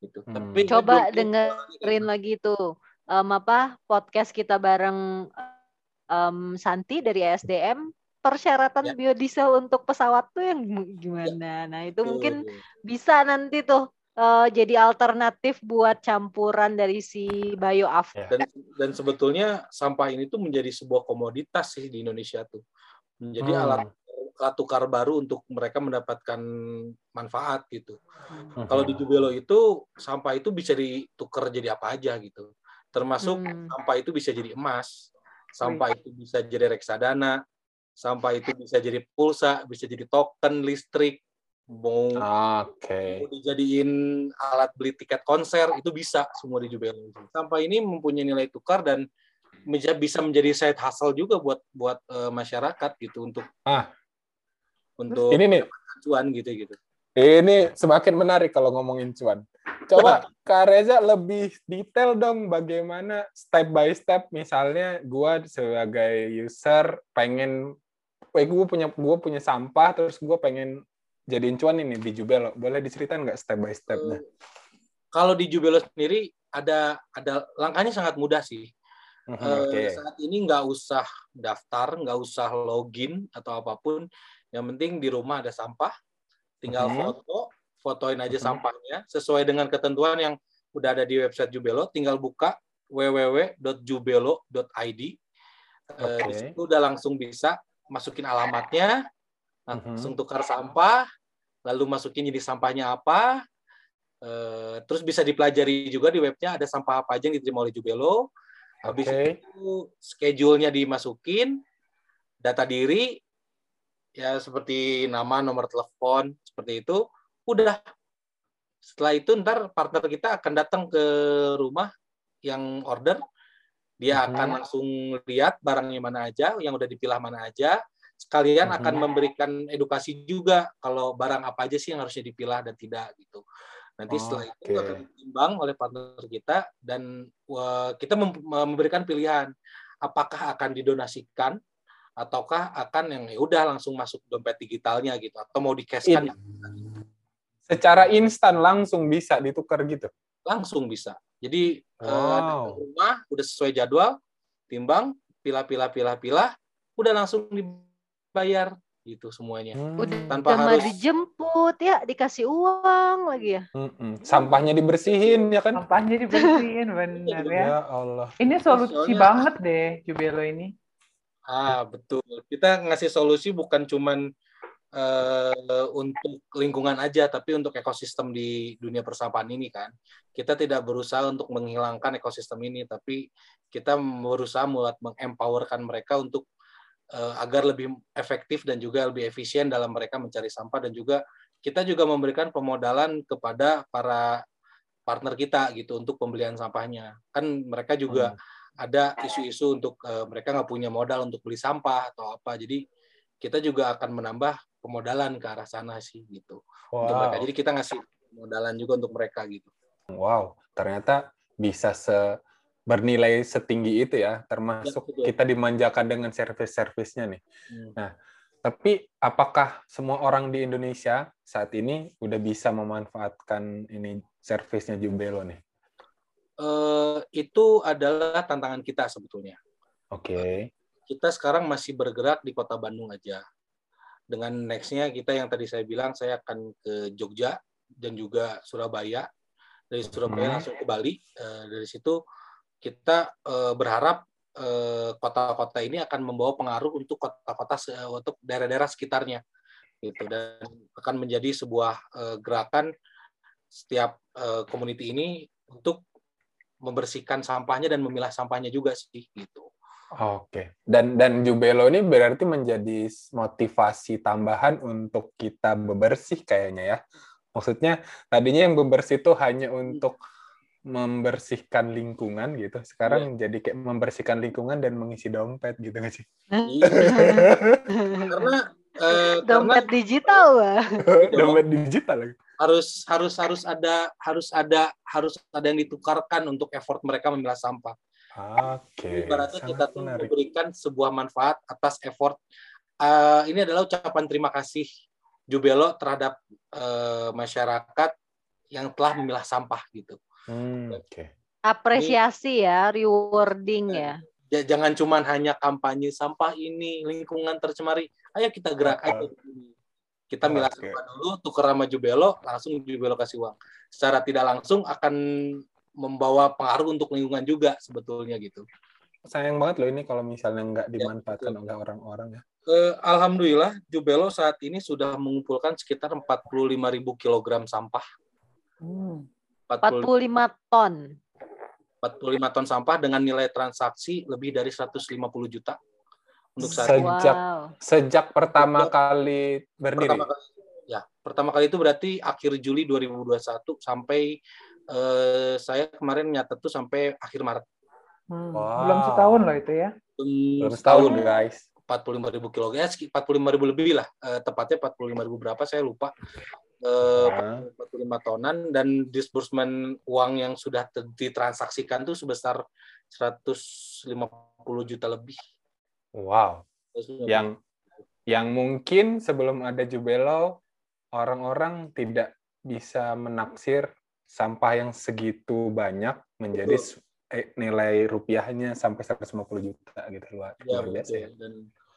gitu. Hmm. Tapi Coba dengerin lagi tuh em, apa podcast kita bareng em, Santi dari SDM persyaratan Ya. biodiesel untuk pesawat tuh yang gimana. Nah, itu Tuh, mungkin bisa nanti tuh eh, jadi alternatif buat campuran dari si bioaf. dan dan sebetulnya sampah ini tuh menjadi sebuah komoditas sih di Indonesia tuh menjadi Hmm. alat alat tukar baru untuk mereka mendapatkan manfaat gitu. Mhm. Kalau di Jubelo itu sampah itu bisa ditukar jadi apa aja gitu. Termasuk Hmm. sampah itu bisa jadi emas, sampah itu bisa jadi reksadana, sampah itu bisa jadi pulsa, bisa jadi token listrik, mau Oke. mau dijadiin alat beli tiket konser itu bisa semua di Jubelo. Sampah ini mempunyai nilai tukar dan menja- bisa menjadi side hustle juga buat buat eh, masyarakat gitu untuk Ah. untuk Ini nih, cuan gitu gitu. ini semakin menarik kalau ngomongin cuan. Coba Kak Reza lebih detail dong bagaimana step by step misalnya gua sebagai user pengen eh gue punya gue punya sampah terus gue pengen jadiin cuan ini di Jubelo. Boleh diceritain nggak step by stepnya? Kalau di Jubelo sendiri ada ada langkahnya sangat mudah sih. Eh, Oke. saat ini nggak usah daftar, nggak usah login atau apa pun. Yang penting di rumah ada sampah, tinggal Mhm. foto, fotoin aja Mhm. sampahnya sesuai dengan ketentuan yang udah ada di website Jubelo. Tinggal buka www.jubelo.id. Eh, Oke. Di situ udah langsung bisa masukin alamatnya. Langsung tukar sampah, lalu masukin jadi sampahnya apa. Eh, terus bisa dipelajari juga di webnya ada sampah apa aja yang diterima oleh Jubelo. Habis Oke. itu schedule-nya dimasukin, data diri, ya seperti nama, nomor telepon, seperti itu, udah. Setelah itu ntar partner kita akan datang ke rumah yang order, dia Mhm. akan langsung lihat barangnya mana aja, yang udah dipilah mana aja, sekalian Mhm. akan memberikan edukasi juga kalau barang apa aja sih yang harusnya dipilah dan tidak gitu. Nanti setelah itu Oke. akan ditimbang oleh partner kita dan wah, kita mem- memberikan pilihan apakah akan didonasikan ataukah akan yang ya udah langsung masuk dompet digitalnya gitu atau mau di-cashkan Ini- Secara instan langsung bisa ditukar gitu. langsung bisa. Jadi eh, Wow. ke rumah udah sesuai jadwal, timbang, pilah-pilah pilah-pilah, udah langsung dibayar gitu semuanya. Hmm. Udah Tanpa harus dijemput ya, dikasih uang lagi ya. Mm-mm. Sampahnya dibersihin ya kan? Sampahnya dibersihin, bener ya. Ya Allah. Ini solusi Soalnya- banget deh, Jubelo ini. Ah, betul. Kita ngasih solusi bukan cuman eh, untuk lingkungan aja, tapi untuk ekosistem di dunia persampahan ini kan. Kita tidak berusaha untuk menghilangkan ekosistem ini, tapi kita berusaha buat mengempowerkan mereka untuk agar lebih efektif dan juga lebih efisien dalam mereka mencari sampah dan juga kita juga memberikan pemodalan kepada para partner kita gitu untuk pembelian sampahnya. Kan mereka juga ada isu-isu untuk eh, mereka nggak punya modal untuk beli sampah atau apa. Jadi kita juga akan menambah pemodalan ke arah sana sih gitu untuk mereka. Wow. Jadi kita ngasih modalan juga untuk mereka gitu. Wow, ternyata bisa se bernilai setinggi itu ya, termasuk Ya, kita dimanjakan dengan servis-servisnya nih. Hmm. Tapi apakah semua orang di Indonesia saat ini udah bisa memanfaatkan ini servisnya Jubelo nih? Eh, itu adalah tantangan kita sebetulnya. Oke. Kita sekarang masih bergerak di kota Bandung aja. Dengan nextnya kita yang tadi saya bilang saya akan ke Jogja dan juga Surabaya. Dari Surabaya Hmm. langsung ke Bali. Eh, dari situ kita eh, berharap eh, kota-kota ini akan membawa pengaruh untuk kota-kota se- untuk daerah-daerah sekitarnya gitu dan akan menjadi sebuah eh, gerakan setiap community ini untuk membersihkan sampahnya dan memilah sampahnya juga sih gitu. Oke. Dan dan Jubelo ini berarti menjadi motivasi tambahan untuk kita bebersih kayaknya ya. Maksudnya tadinya yang bebersih itu hanya untuk membersihkan lingkungan gitu. Sekarang jadi kayak membersihkan lingkungan dan mengisi dompet gitu nggak sih? Iya. karena eh, karena Dompet digital, Wah. dompet digital lagi. harus harus harus ada harus ada harus ada yang ditukarkan untuk effort mereka memilah sampah. Oke. Ibaratnya kita sangat tuh menarik. memberikan sebuah manfaat atas effort. Eh, ini adalah ucapan terima kasih Jubelo terhadap eh, masyarakat yang telah memilah sampah gitu. Hmm, Oke. Apresiasi ya, rewarding ya. Ja- Jangan cuman hanya kampanye sampah ini lingkungan tercemari. Ayo kita gerak aja. Kita milah sampah dulu, tuker sama Jubelo, langsung Jubelo kasih uang. Secara tidak langsung akan membawa pengaruh untuk lingkungan juga sebetulnya gitu. Sayang banget loh ini kalau misalnya nggak dimanfaatkan oleh orang-orang ya. Eh, Alhamdulillah Jubelo saat ini sudah mengumpulkan sekitar 45.000 kilogram sampah. Hmm. 40 45 ton. 45 ton sampah dengan nilai transaksi lebih dari 150 juta untuk saat. Sejak Wow. sejak pertama Sejak kali berdiri. Pertama kali, ya, pertama kali itu berarti akhir Juli 2021 sampai eh, saya kemarin nyatet tuh sampai akhir Maret. Hmm. Wow. Belum setahun loh itu ya. Belum Belum setahun guys. 45 ribu kilo, ya 45 ribu lebih lah, eh, tepatnya 45 ribu berapa saya lupa. Eh, Nah. 45 tonan dan disbursement uang yang sudah ditransaksikan tuh sebesar 150 juta lebih. Wow. Yang yang mungkin sebelum ada Jubelo orang-orang tidak bisa menaksir sampah yang segitu banyak menjadi Betul. eh, nilai rupiahnya sampai 150 juta gitu luar, Ya, luar biasa betul. ya. Dan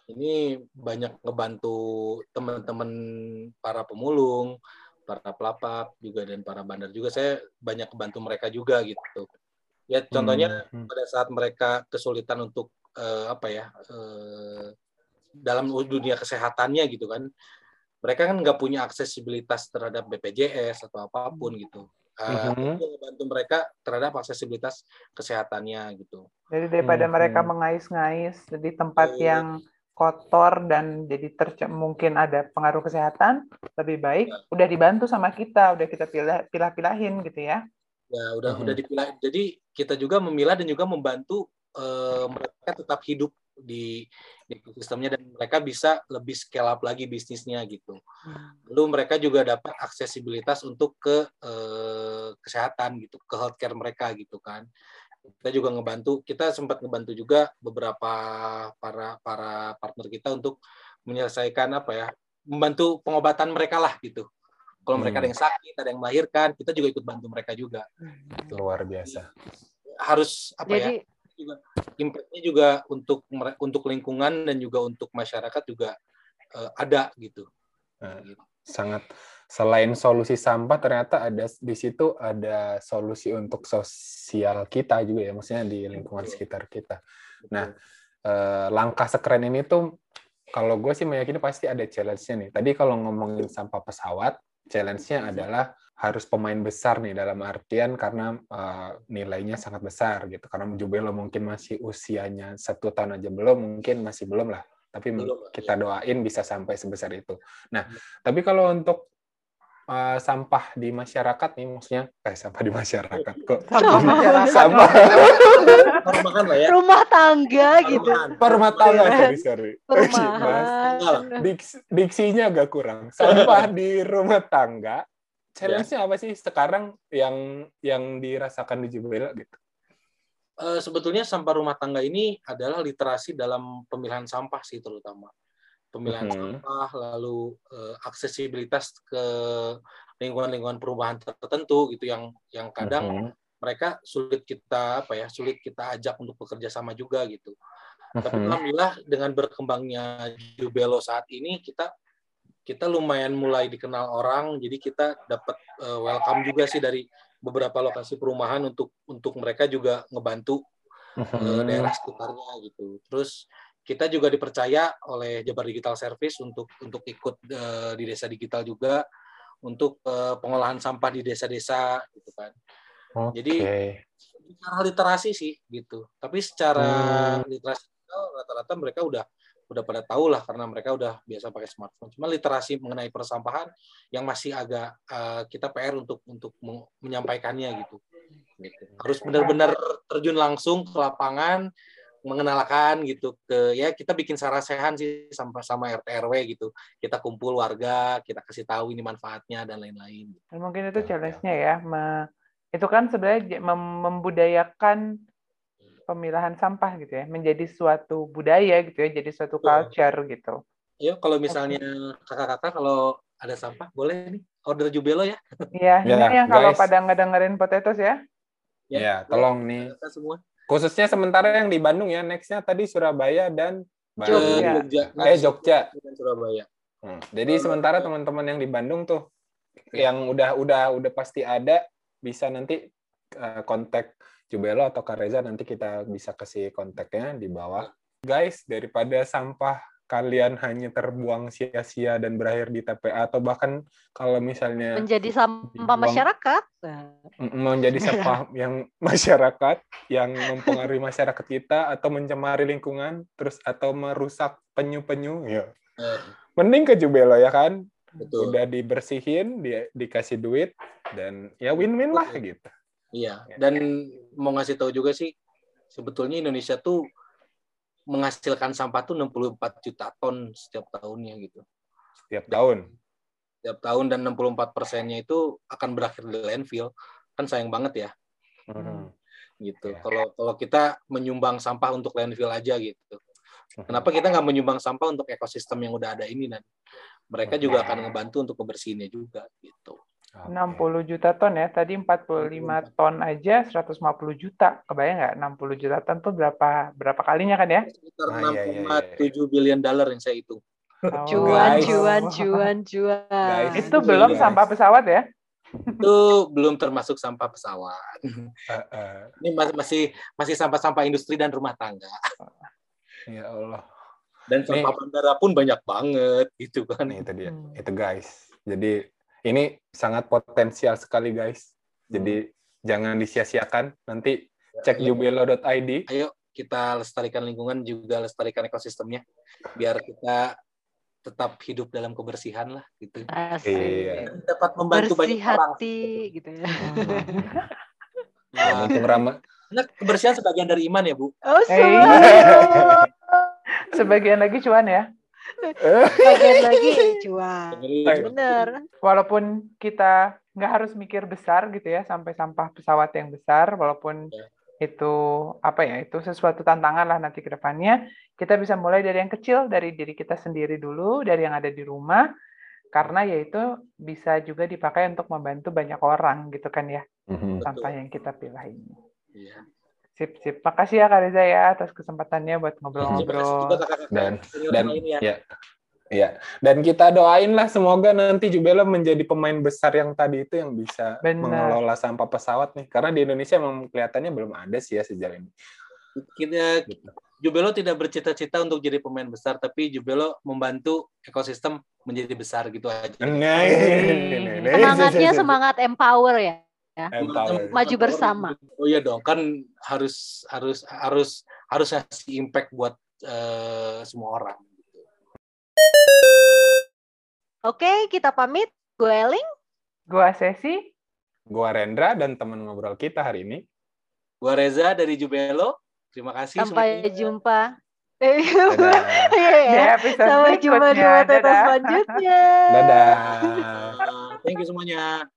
ini banyak ngebantu teman-teman para pemulung, para pelapak juga dan para bandar juga. Saya banyak bantu mereka juga gitu. Ya contohnya Hmm, hmm. pada saat mereka kesulitan untuk eh, apa ya eh, dalam dunia kesehatannya gitu kan, mereka kan nggak punya aksesibilitas terhadap BPJS atau apa pun gitu. Eh, Mhm. itu ngebantu mereka terhadap aksesibilitas kesehatannya gitu. Jadi daripada Hmm, mereka hmm. mengais-ngais di tempat yang kotor dan jadi terce- mungkin ada pengaruh kesehatan, lebih baik Ya. udah dibantu sama kita, udah kita pilah pilah-pilahin gitu ya. Ya udah Mhm. udah dipilah. Jadi kita juga memilah dan juga membantu eh, mereka tetap hidup di, di sistemnya dan mereka bisa lebih scale up lagi bisnisnya gitu. Lalu mereka juga dapat aksesibilitas untuk ke eh, kesehatan gitu, ke healthcare mereka gitu kan. Kita juga ngebantu, kita sempat ngebantu juga beberapa para para partner kita untuk menyelesaikan apa ya, membantu pengobatan mereka lah gitu. Kalau mereka Hmm. ada yang sakit, ada yang melahirkan, kita juga ikut bantu mereka juga. Luar biasa. Harus apa ya? Jadi juga impact-nya juga untuk untuk lingkungan dan juga untuk masyarakat juga eh, ada gitu. Nah, Gitu. Sangat selain solusi sampah ternyata ada di situ ada solusi untuk sosial kita juga ya maksudnya di lingkungan Betul. sekitar kita. Nah, eh, langkah sekeren ini tuh kalau gue sih meyakini pasti ada challenge-nya nih. Tadi kalau ngomongin sampah pesawat challenge-nya adalah harus pemain besar nih dalam artian karena eh, nilainya sangat besar gitu. Karena Jubelo mungkin masih usianya satu tahun aja belum mungkin masih belum lah tapi Belum kita doain bisa sampai sebesar itu. Nah tapi kalau untuk eh, sampah di masyarakat nih maksudnya eh sampah di masyarakat kok? Sampah masyarakat. sampah. Baru makan lah ya. rumah tangga gitu. Makan. rumah tangga sorry sorry. Bahas- Perumahan. Diks- diksinya agak kurang. Sampah di rumah tangga challenge-nya apa sih sekarang yang yang dirasakan di Jubela gitu Eh, sebetulnya sampah rumah tangga ini adalah literasi dalam pemilihan sampah sih terutama. Pemilihan Mhm. sampah lalu eh, aksesibilitas ke lingkungan-lingkungan perubahan tertentu gitu yang yang kadang Mhm. mereka sulit kita apa ya sulit kita ajak untuk bekerja sama juga gitu. Tapi Mhm. alhamdulillah dengan berkembangnya Jubelo saat ini kita kita lumayan mulai dikenal orang jadi kita dapat eh, welcome juga sih dari beberapa lokasi perumahan untuk untuk mereka juga ngebantu Mhm. daerah sekitarnya gitu. Terus kita juga dipercaya oleh Jabar Digital Service untuk untuk ikut eh, di desa digital juga untuk eh, pengolahan sampah di desa-desa gitu kan. Oke. Jadi secara literasi sih gitu. Tapi secara Hmm. literasi rata-rata mereka udah udah pada tahu lah karena mereka udah biasa pakai smartphone. Cuma literasi mengenai persampahan yang masih agak eh, kita PR untuk untuk menyampaikannya gitu. Gitu. Harus benar-benar terjun langsung ke lapangan mengenalkan gitu ke ya kita bikin sarasehan sih sama sama RT RW gitu. Kita kumpul warga, kita kasih tahu ini manfaatnya dan lain-lain. Mungkin itu challenge-nya ya. Me- itu kan sebenarnya membudayakan pemilahan sampah gitu ya, menjadi suatu budaya gitu ya, jadi suatu culture gitu. Yuk kalau misalnya kakak-kakak kalau ada sampah boleh nih order Jubelo ya. Iya, Ya, ini yang kalau guys. pada ngedengerin potatoes ya. Ya, tolong nih. Semua. Khususnya sementara yang di Bandung ya, nextnya tadi Surabaya dan. Jogja. eh Jogja. Dan Surabaya. Hmm. Jadi sementara teman-teman yang di Bandung tuh yang udah udah udah pasti ada bisa nanti eh, kontak Jubelo atau Kareza nanti kita bisa kasih kontaknya di bawah. Guys, daripada sampah kalian hanya terbuang sia-sia dan berakhir di TPA atau bahkan kalau misalnya menjadi sampah Dibuang. masyarakat. Menjadi sampah yang masyarakat yang mempengaruhi masyarakat kita atau mencemari lingkungan terus atau merusak penyu-penyu ya mending ke Jubelo ya kan betul. udah dibersihin dia dikasih duit dan ya win-win lah gitu Iya. Dan mau ngasih tahu juga sih sebetulnya Indonesia tuh menghasilkan sampah tuh 64 juta ton setiap tahunnya gitu. setiap tahun Setiap tahun dan 64 persennya itu akan berakhir di landfill. Kan sayang banget ya Mhm. gitu. Iya. Kalau kalau kita menyumbang sampah untuk landfill aja gitu. Kenapa kita nggak menyumbang sampah untuk ekosistem yang udah ada ini dan mereka juga akan ngebantu untuk membersihinnya juga gitu. Oke. 60 juta ton ya, tadi 45 ton aja 150 juta. Kebayang nggak 60 juta ton tuh berapa berapa kalinya kan ya? Sekitar Ah, iya, iya, 6,7 billion dollar yang saya hitung. Cuan, Guys. cuan, cuan, cuan. Guys. Itu belum Guys. sampah pesawat ya? Itu belum termasuk sampah pesawat. Ini mas- masih masih sampah-sampah industri dan rumah tangga. ya Allah Dan sampah bandara pun banyak banget gitu kan. Itu dia Hmm. itu guys jadi ini sangat potensial sekali guys jadi jangan disia-siakan nanti cek Ya, jubelo.id Ayo kita lestarikan lingkungan juga lestarikan ekosistemnya biar kita tetap hidup dalam kebersihan lah gitu. Asik. Iya. Dapat membantu Bersih banyak orang. hati gitu ya. Ya, Nah, ramah karena kebersihan sebagian dari iman ya, Bu. Oh, Hey. semua. Sebagian lagi cuan ya. Bagian lagi cuan. Dengerin. Bener. Walaupun kita nggak harus mikir besar gitu ya, sampai sampah pesawat yang besar, walaupun Ya. itu apa ya, itu sesuatu tantangan lah nanti ke depannya. Kita bisa mulai dari yang kecil, dari diri kita sendiri dulu, dari yang ada di rumah. karena yaitu bisa juga dipakai untuk membantu banyak orang gitu kan ya Mhm. sampah yang kita pilah ini. Iya. Sip, sip. Makasih ya Kak Reza ya atas kesempatannya buat ngobrol-ngobrol. Dan dan lainnya. ya ya dan kita doain lah semoga nanti Jubelo menjadi pemain besar yang tadi itu yang bisa Benar. mengelola sampah pesawat nih karena di Indonesia memang kelihatannya belum ada sih ya sejauh ini. Kita Gitu. Jubelo tidak bercita-cita untuk jadi pemain besar, tapi Jubelo membantu ekosistem menjadi besar gitu aja. Semangatnya semangat empower ya. Empower. Maju bersama. Oh iya dong, kan harus harus harus harus kasih impact buat eh, semua orang. gitu. Oke, kita pamit. Gue Eling. Gua Sesi, Gua Rendra dan teman ngobrol kita hari ini. Gua Reza dari Jubelo. Terima kasih Sampai semuanya. jumpa. Ya. episode Sampai jumpa di Dadah. selanjutnya. Dadah. Thank you semuanya.